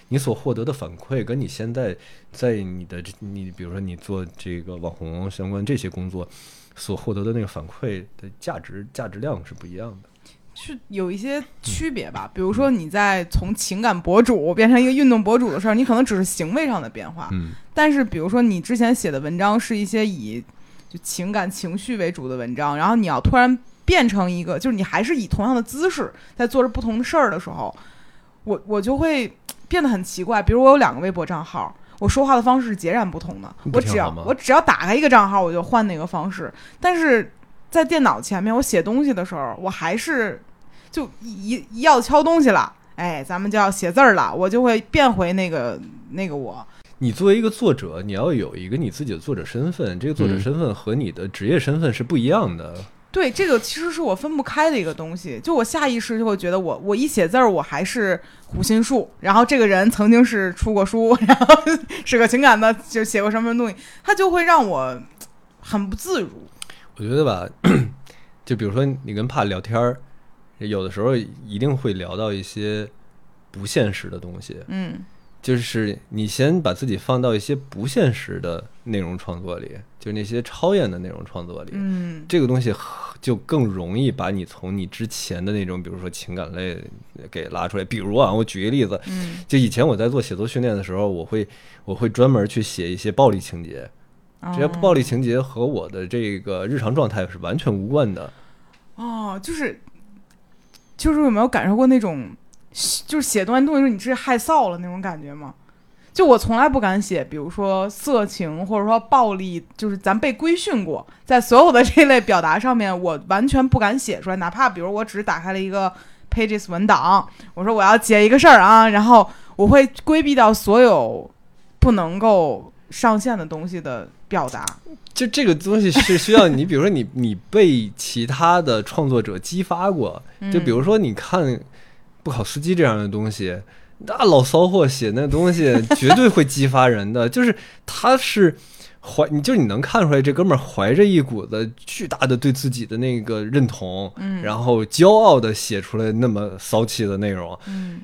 你所获得的反馈跟你现在在你的你，比如说你做这个网红相关这些工作。所获得的那个反馈的价值、价值量是不一样的，是有一些区别吧。比如说，你在从情感博主变成一个运动博主的时候，你可能只是行为上的变化。嗯。但是，比如说你之前写的文章是一些以就情感情绪为主的文章，然后你要突然变成一个，就是你还是以同样的姿势在做着不同的事儿的时候，我我就会变得很奇怪。比如我有两个微博账号。我说话的方式是截然不同的。我只要我只要打开一个账号，我就换那个方式。但是在电脑前面，我写东西的时候，我还是就一一要敲东西了，哎，咱们就要写字儿了，我就会变回那个 那个我。你作为一个作者，你要有一个你自己的作者身份，这个作者身份和你的职业身份是不一样的。对，这个其实是我分不开的一个东西。就我下意识就会觉得，我我一写字儿，我还是胡心术。然后这个人曾经是出过书，然后是个情感的，就写过什么东西，他就会让我很不自如。我觉得吧，就比如说你跟帕聊天儿，有的时候一定会聊到一些不现实的东西。嗯。就是你先把自己放到一些不现实的内容创作里，就是那些超验的内容创作里，嗯，这个东西就更容易把你从你之前的那种，比如说情感类给拉出来。比如啊，我举一个例子，嗯，就以前我在做写作训练的时候，我会我会专门去写一些暴力情节，这些暴力情节和我的这个日常状态是完全无关的。哦，就是就是有没有感受过那种？就是写段东西时候，你是害臊了那种感觉吗？就我从来不敢写，比如说色情或者说暴力，就是咱被规训过，在所有的这类表达上面，我完全不敢写出来。哪怕比如我只打开了一个 Pages 文档，我说我要写一个事儿啊，然后我会规避掉所有不能够上线的东西的表达。就这个东西是需要你，比如说你你被其他的创作者激发过，就比如说你看。不考司机这样的东西，那老骚货写那东西 绝对会激发人的。就是他是怀，你就你能看出来，这哥们儿怀着一股子巨大的对自己的那个认同，嗯，然后骄傲的写出来那么骚气的内容，嗯。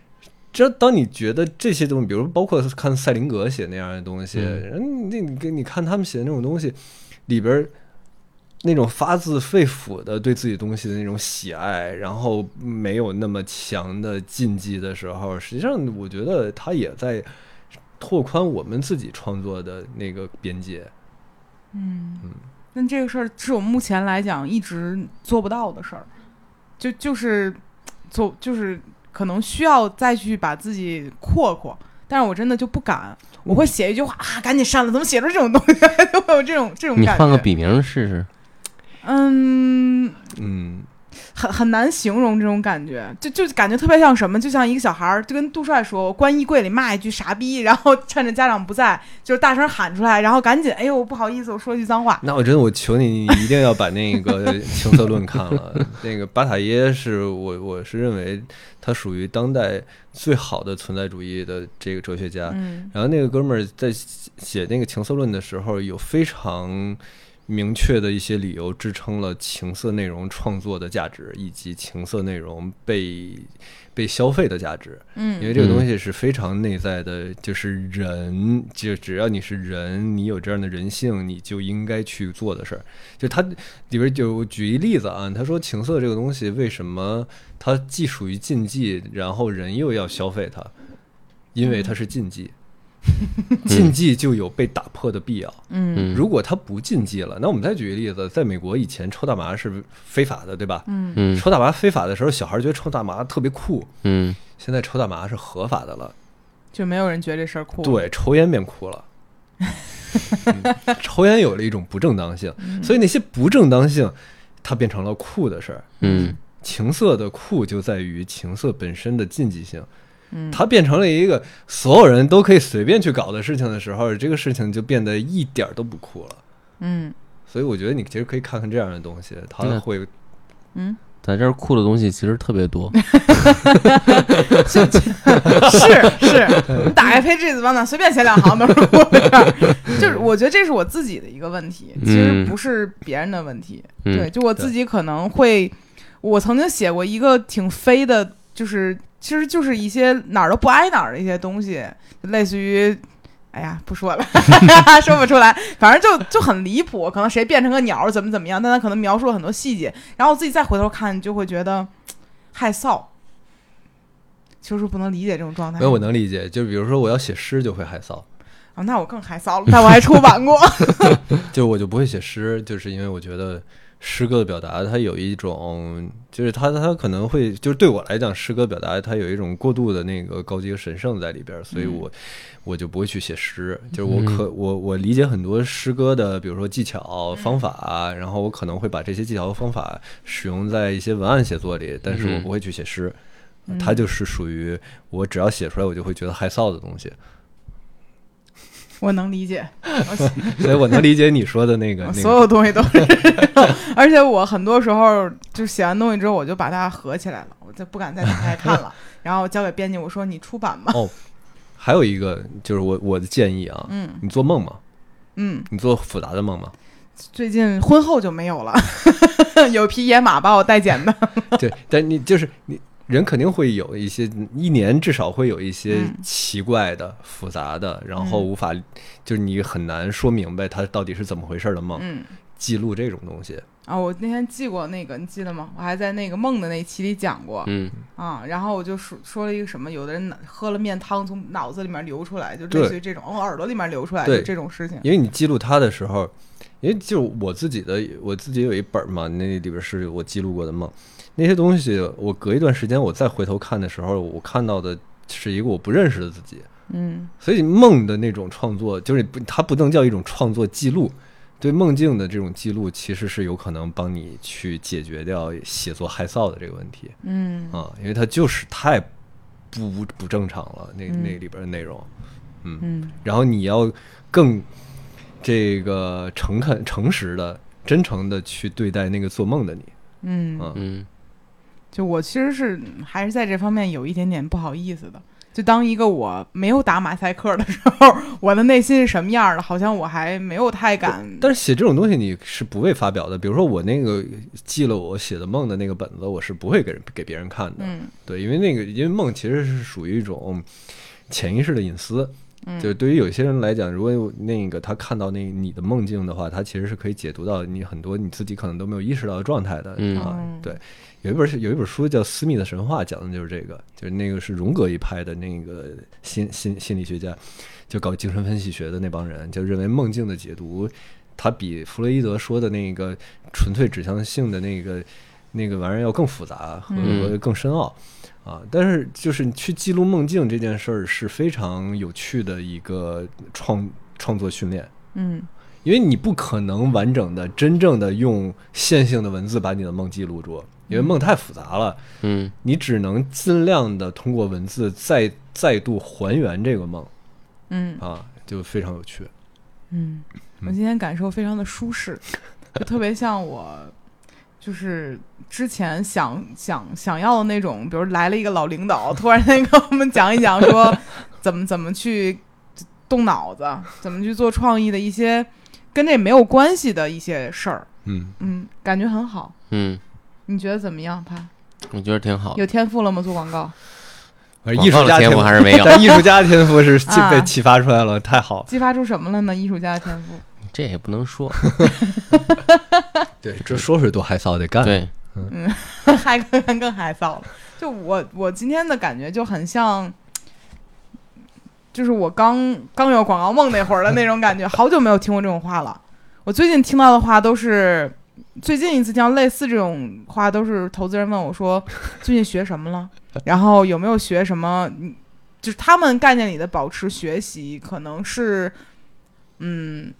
这当你觉得这些东西，比如包括看赛林格写那样的东西，人你你你看他们写的那种东西里边。那种发自肺腑的对自己东西的那种喜爱，然后没有那么强的禁忌的时候，实际上我觉得他也在拓宽我们自己创作的那个边界。嗯嗯，那这个事儿是我目前来讲一直做不到的事儿，就就是做就是可能需要再去把自己扩扩，但是我真的就不敢。我会写一句话啊，赶紧删了！怎么写出这种东西？就会有这种这种感觉。你换个笔名试试。嗯嗯，很很难形容这种感觉，就就感觉特别像什么，就像一个小孩儿，就跟杜帅说，关衣柜里骂一句傻逼，然后趁着家长不在，就是大声喊出来，然后赶紧，哎呦，不好意思，我说句脏话。那我真的，我求你，你一定要把那个《情色论》看了。那个巴塔耶是我，我是认为他属于当代最好的存在主义的这个哲学家。嗯，然后那个哥们儿在写那个《情色论》的时候，有非常。明确的一些理由支撑了情色内容创作的价值，以及情色内容被被消费的价值。嗯，因为这个东西是非常内在的，就是人，就只要你是人，你有这样的人性，你就应该去做的事儿。就他里边就举一例子啊，他说情色这个东西为什么它既属于禁忌，然后人又要消费它？因为它是禁忌。禁忌就有被打破的必要。嗯，如果他不禁忌了，那我们再举个例子，在美国以前抽大麻是非法的，对吧？嗯抽大麻非法的时候，小孩觉得抽大麻特别酷。嗯，现在抽大麻是合法的了，就没有人觉得这事儿酷。对，抽烟变酷了。抽烟有了一种不正当性，所以那些不正当性，它变成了酷的事儿。嗯，情色的酷就在于情色本身的禁忌性。嗯，它变成了一个所有人都可以随便去搞的事情的时候，这个事情就变得一点都不酷了。嗯，所以我觉得你其实可以看看这样的东西，它会，嗯，在这儿酷的东西其实特别多。是是，你打开 Pages 网随便写两行都是酷的。就是我觉得这是我自己的一个问题，其实不是别人的问题。对，就我自己可能会，我曾经写过一个挺飞的，就是。其实就是一些哪儿都不挨哪儿的一些东西，类似于，哎呀，不说了，说不出来，反正就就很离谱。可能谁变成个鸟怎么怎么样，但他可能描述了很多细节，然后自己再回头看，就会觉得害臊。就是不能理解这种状态。没有，我能理解。就比如说我要写诗，就会害臊。啊，那我更害臊了。但我还出版过。就我就不会写诗，就是因为我觉得。诗歌的表达，它有一种，就是它它可能会，就是对我来讲，诗歌表达它有一种过度的那个高级神圣在里边，所以我我就不会去写诗。就是我可我我理解很多诗歌的，比如说技巧方法，然后我可能会把这些技巧和方法使用在一些文案写作里，但是我不会去写诗。它就是属于我只要写出来，我就会觉得害臊的东西。我能理解，所以我能理解你说的那个。所有东西都是，而且我很多时候就写完东西之后，我就把它合起来了，我就不敢再打开看了。然后交给编辑，我说你出版吧。哦，还有一个就是我我的建议啊，嗯，你做梦吗？嗯，你做复杂的梦吗？最近婚后就没有了，有匹野马把我带捡的。对，但你就是你。人肯定会有一些，一年至少会有一些奇怪的、复杂的，然后无法，就是你很难说明白它到底是怎么回事的梦。嗯，记录这种东西啊，我那天记过那个，你记得吗？我还在那个梦的那期里讲过。嗯啊，然后我就说说了一个什么，有的人喝了面汤从脑子里面流出来，就类似于这种，哦，耳朵里面流出来的这种事情。因为你记录它的时候，因为就我自己的，我自己有一本嘛，那里边是我记录过的梦。那些东西，我隔一段时间我再回头看的时候，我看到的是一个我不认识的自己。嗯，所以梦的那种创作，就是不，它不能叫一种创作记录。对梦境的这种记录，其实是有可能帮你去解决掉写作害臊的这个问题。嗯，啊，因为它就是太不不正常了，那那里边的内容。嗯嗯，然后你要更这个诚恳、诚实的、真诚的去对待那个做梦的你。嗯嗯。就我其实是还是在这方面有一点点不好意思的。就当一个我没有打马赛克的时候，我的内心是什么样的？好像我还没有太敢。但是写这种东西你是不会发表的。比如说我那个记了我写的梦的那个本子，我是不会给人给别人看的。嗯，对，因为那个因为梦其实是属于一种潜意识的隐私。就是对于有些人来讲，如果那个他看到那你的梦境的话，他其实是可以解读到你很多你自己可能都没有意识到的状态的啊。对，有一本有一本书叫《私密的神话》，讲的就是这个，就是那个是荣格一派的那个心心心理学家，就搞精神分析学的那帮人，就认为梦境的解读，它比弗洛伊德说的那个纯粹指向性的那个那个玩意儿要更复杂和更深奥。啊，但是就是去记录梦境这件事儿是非常有趣的一个创创作训练。嗯，因为你不可能完整的、真正的用线性的文字把你的梦记录住，因为梦太复杂了。嗯，你只能尽量的通过文字再再度还原这个梦。嗯，啊，就非常有趣。嗯，我今天感受非常的舒适，就特别像我。就是之前想想想要的那种，比如来了一个老领导，突然间跟我们讲一讲，说怎么怎么去动脑子，怎么去做创意的一些跟这没有关系的一些事儿。嗯嗯，感觉很好。嗯，你觉得怎么样，他？我觉得挺好。有天赋了吗？做广告？艺术家天赋还是没有。但艺术家的天赋是 被启发出来了，太好。激发出什么了呢？艺术家的天赋。这也不能说，对，这说是多害臊得干，对，嗯，还更更害臊了。就我我今天的感觉就很像，就是我刚刚有广告梦那会儿的那种感觉，好久没有听过这种话了。我最近听到的话都是，最近一次听到类似这种话都是投资人问我说，最近学什么了，然后有没有学什么？就是他们概念里的保持学习，可能是，嗯。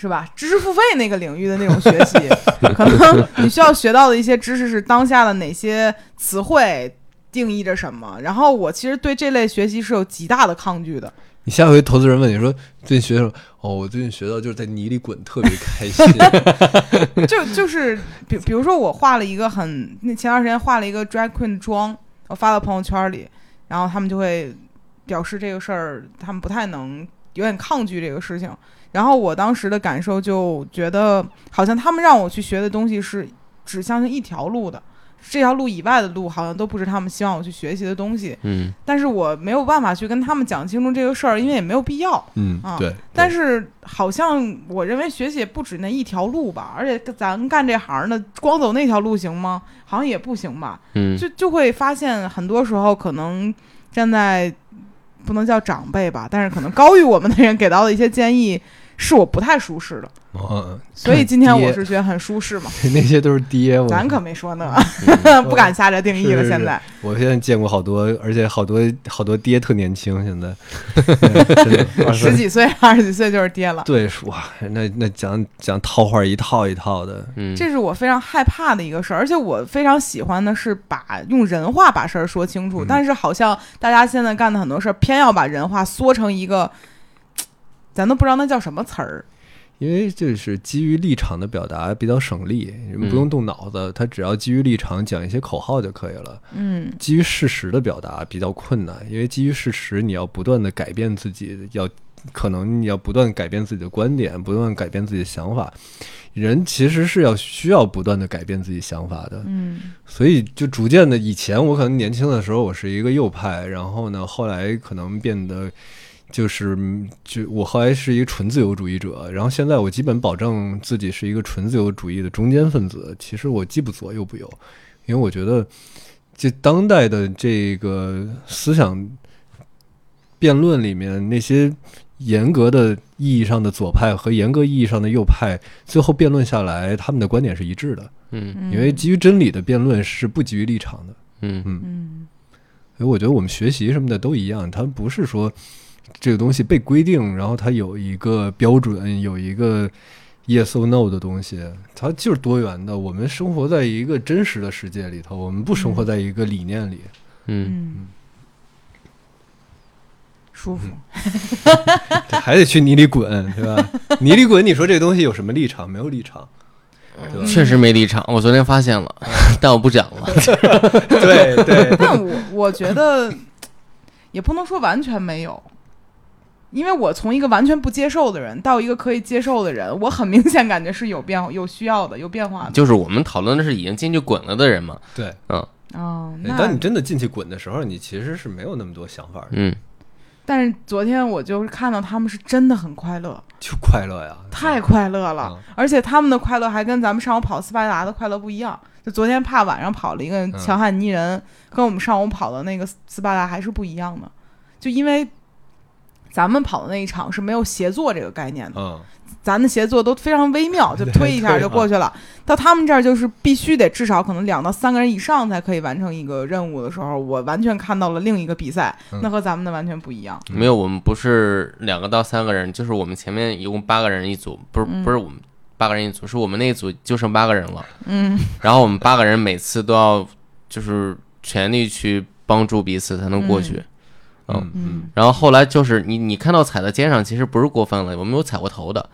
是吧？知识付费那个领域的那种学习，可能你需要学到的一些知识是当下的哪些词汇定义着什么。然后我其实对这类学习是有极大的抗拒的。你下回投资人问你说最近学什么？哦，我最近学到就是在泥里滚，特别开心。就就是比比如说我画了一个很那前段时间画了一个 drag queen 妆，我发到朋友圈里，然后他们就会表示这个事儿他们不太能，有点抗拒这个事情。然后我当时的感受就觉得，好像他们让我去学的东西是指向一条路的，这条路以外的路好像都不是他们希望我去学习的东西。嗯，但是我没有办法去跟他们讲清楚这个事儿，因为也没有必要。嗯，对。但是好像我认为学习也不止那一条路吧，而且咱干这行的，光走那条路行吗？好像也不行吧。嗯，就就会发现很多时候可能站在。不能叫长辈吧，但是可能高于我们的人给到的一些建议，是我不太舒适的。所以今天我是觉得很舒适嘛。那些都是爹，咱可没说那，不敢下这定义了。现在，我现在见过好多，而且好多好多爹特年轻，现在 十几岁、二十几岁就是爹了。对，哇，那那讲讲套话一套一套的，嗯，这是我非常害怕的一个事儿。而且我非常喜欢的是把用人话把事儿说清楚，但是好像大家现在干的很多事儿，偏要把人话缩成一个，咱都不知道那叫什么词儿。因为就是基于立场的表达比较省力，不用动脑子，他只要基于立场讲一些口号就可以了。嗯，基于事实的表达比较困难，因为基于事实你要不断的改变自己，要可能你要不断改变自己的观点，不断改变自己的想法。人其实是要需要不断的改变自己想法的。嗯，所以就逐渐的，以前我可能年轻的时候我是一个右派，然后呢，后来可能变得。就是，就我后来是一个纯自由主义者，然后现在我基本保证自己是一个纯自由主义的中间分子。其实我既不左又不右，因为我觉得，这当代的这个思想辩论里面，那些严格的意义上的左派和严格意义上的右派，最后辩论下来，他们的观点是一致的。嗯，因为基于真理的辩论是不基于立场的。嗯嗯，所以我觉得我们学习什么的都一样，它不是说。这个东西被规定，然后它有一个标准，有一个 yes or no 的东西，它就是多元的。我们生活在一个真实的世界里头，我们不生活在一个理念里。嗯，舒服，还得去泥里滚，对吧？泥里滚，你说这东西有什么立场？没有立场，确实没立场。我昨天发现了，但我不讲了。对对，但我我觉得也不能说完全没有。因为我从一个完全不接受的人到一个可以接受的人，我很明显感觉是有变、有需要的、有变化的。就是我们讨论的是已经进去滚了的人嘛？对，嗯，哦，当你真的进去滚的时候，你其实是没有那么多想法的。嗯，但是昨天我就是看到他们是真的很快乐，就快乐呀，太快乐了，而且他们的快乐还跟咱们上午跑斯巴达的快乐不一样。就昨天怕晚上跑了一个强悍泥人，跟我们上午跑的那个斯巴达还是不一样的，就因为。咱们跑的那一场是没有协作这个概念的，嗯，咱的协作都非常微妙，就推一下就过去了。到他们这儿就是必须得至少可能两到三个人以上才可以完成一个任务的时候，我完全看到了另一个比赛，那和咱们的完全不一样。没有，我们不是两个到三个人，就是我们前面一共八个人一组，不是不是我们八个人一组，是我们那一组就剩八个人了。嗯，然后我们八个人每次都要就是全力去帮助彼此才能过去。嗯嗯，然后后来就是你你看到踩在肩上，其实不是过分了，我们有踩过头的。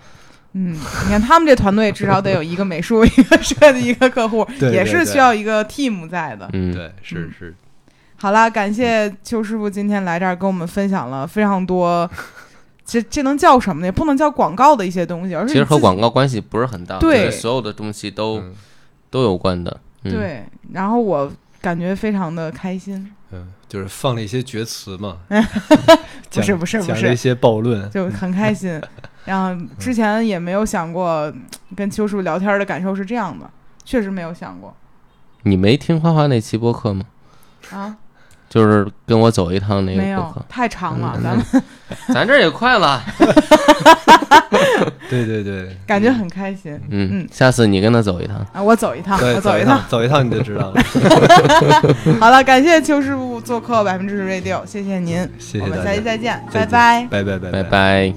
嗯，你看他们这团队至少得有一个美术、一个设计、一个客户，也是需要一个 team 在的。嗯，对，是是。好啦，感谢邱师傅今天来这儿跟我们分享了非常多，这这能叫什么呢？也不能叫广告的一些东西，而是其实和广告关系不是很大，对，所有的东西都都有关的。对，然后我感觉非常的开心。嗯，就是放了一些绝词嘛，不是不是不是一些暴论，就很开心。然后之前也没有想过跟邱叔聊天的感受是这样的，确实没有想过。你没听花花那期播客吗？啊。就是跟我走一趟那个，没有太长了，咱们咱这也快了。对对对，感觉很开心。嗯嗯，下次你跟他走一趟啊，我走一趟，我走一趟，走一趟你就知道了。好了，感谢邱师傅做客百分之十 radio，谢谢您，谢谢我们下期再见，拜拜，拜拜拜拜拜。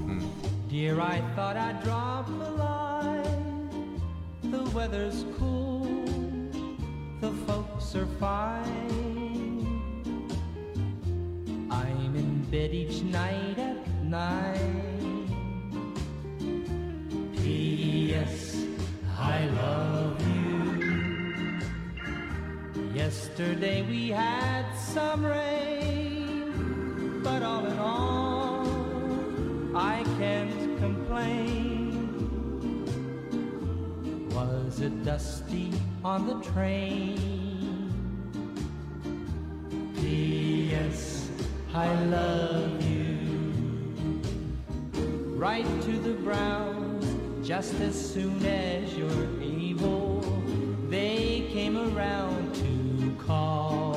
Bed each night at night. P.S. I love you. Yesterday we had some rain, but all in all, I can't complain. Was it dusty on the train? P.S. I love you. Right to the Browns, just as soon as you're able, they came around to call.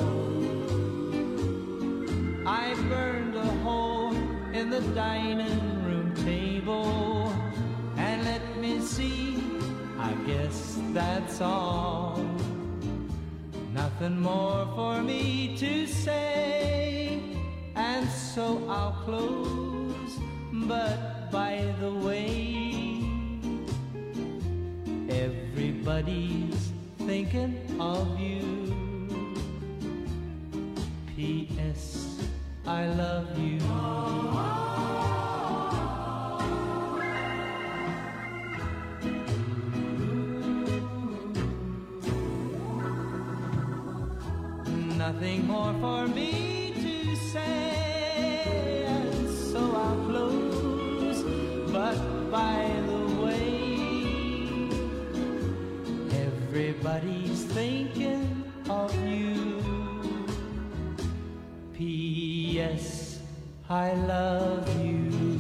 I burned a hole in the dining room table, and let me see, I guess that's all. Nothing more for me to say and so I'll close. But by the way, everybody's thinking of you. P.S. I love you. Nothing more for me so I'll. But by the way, everybody's thinking of you. P.S. I love you.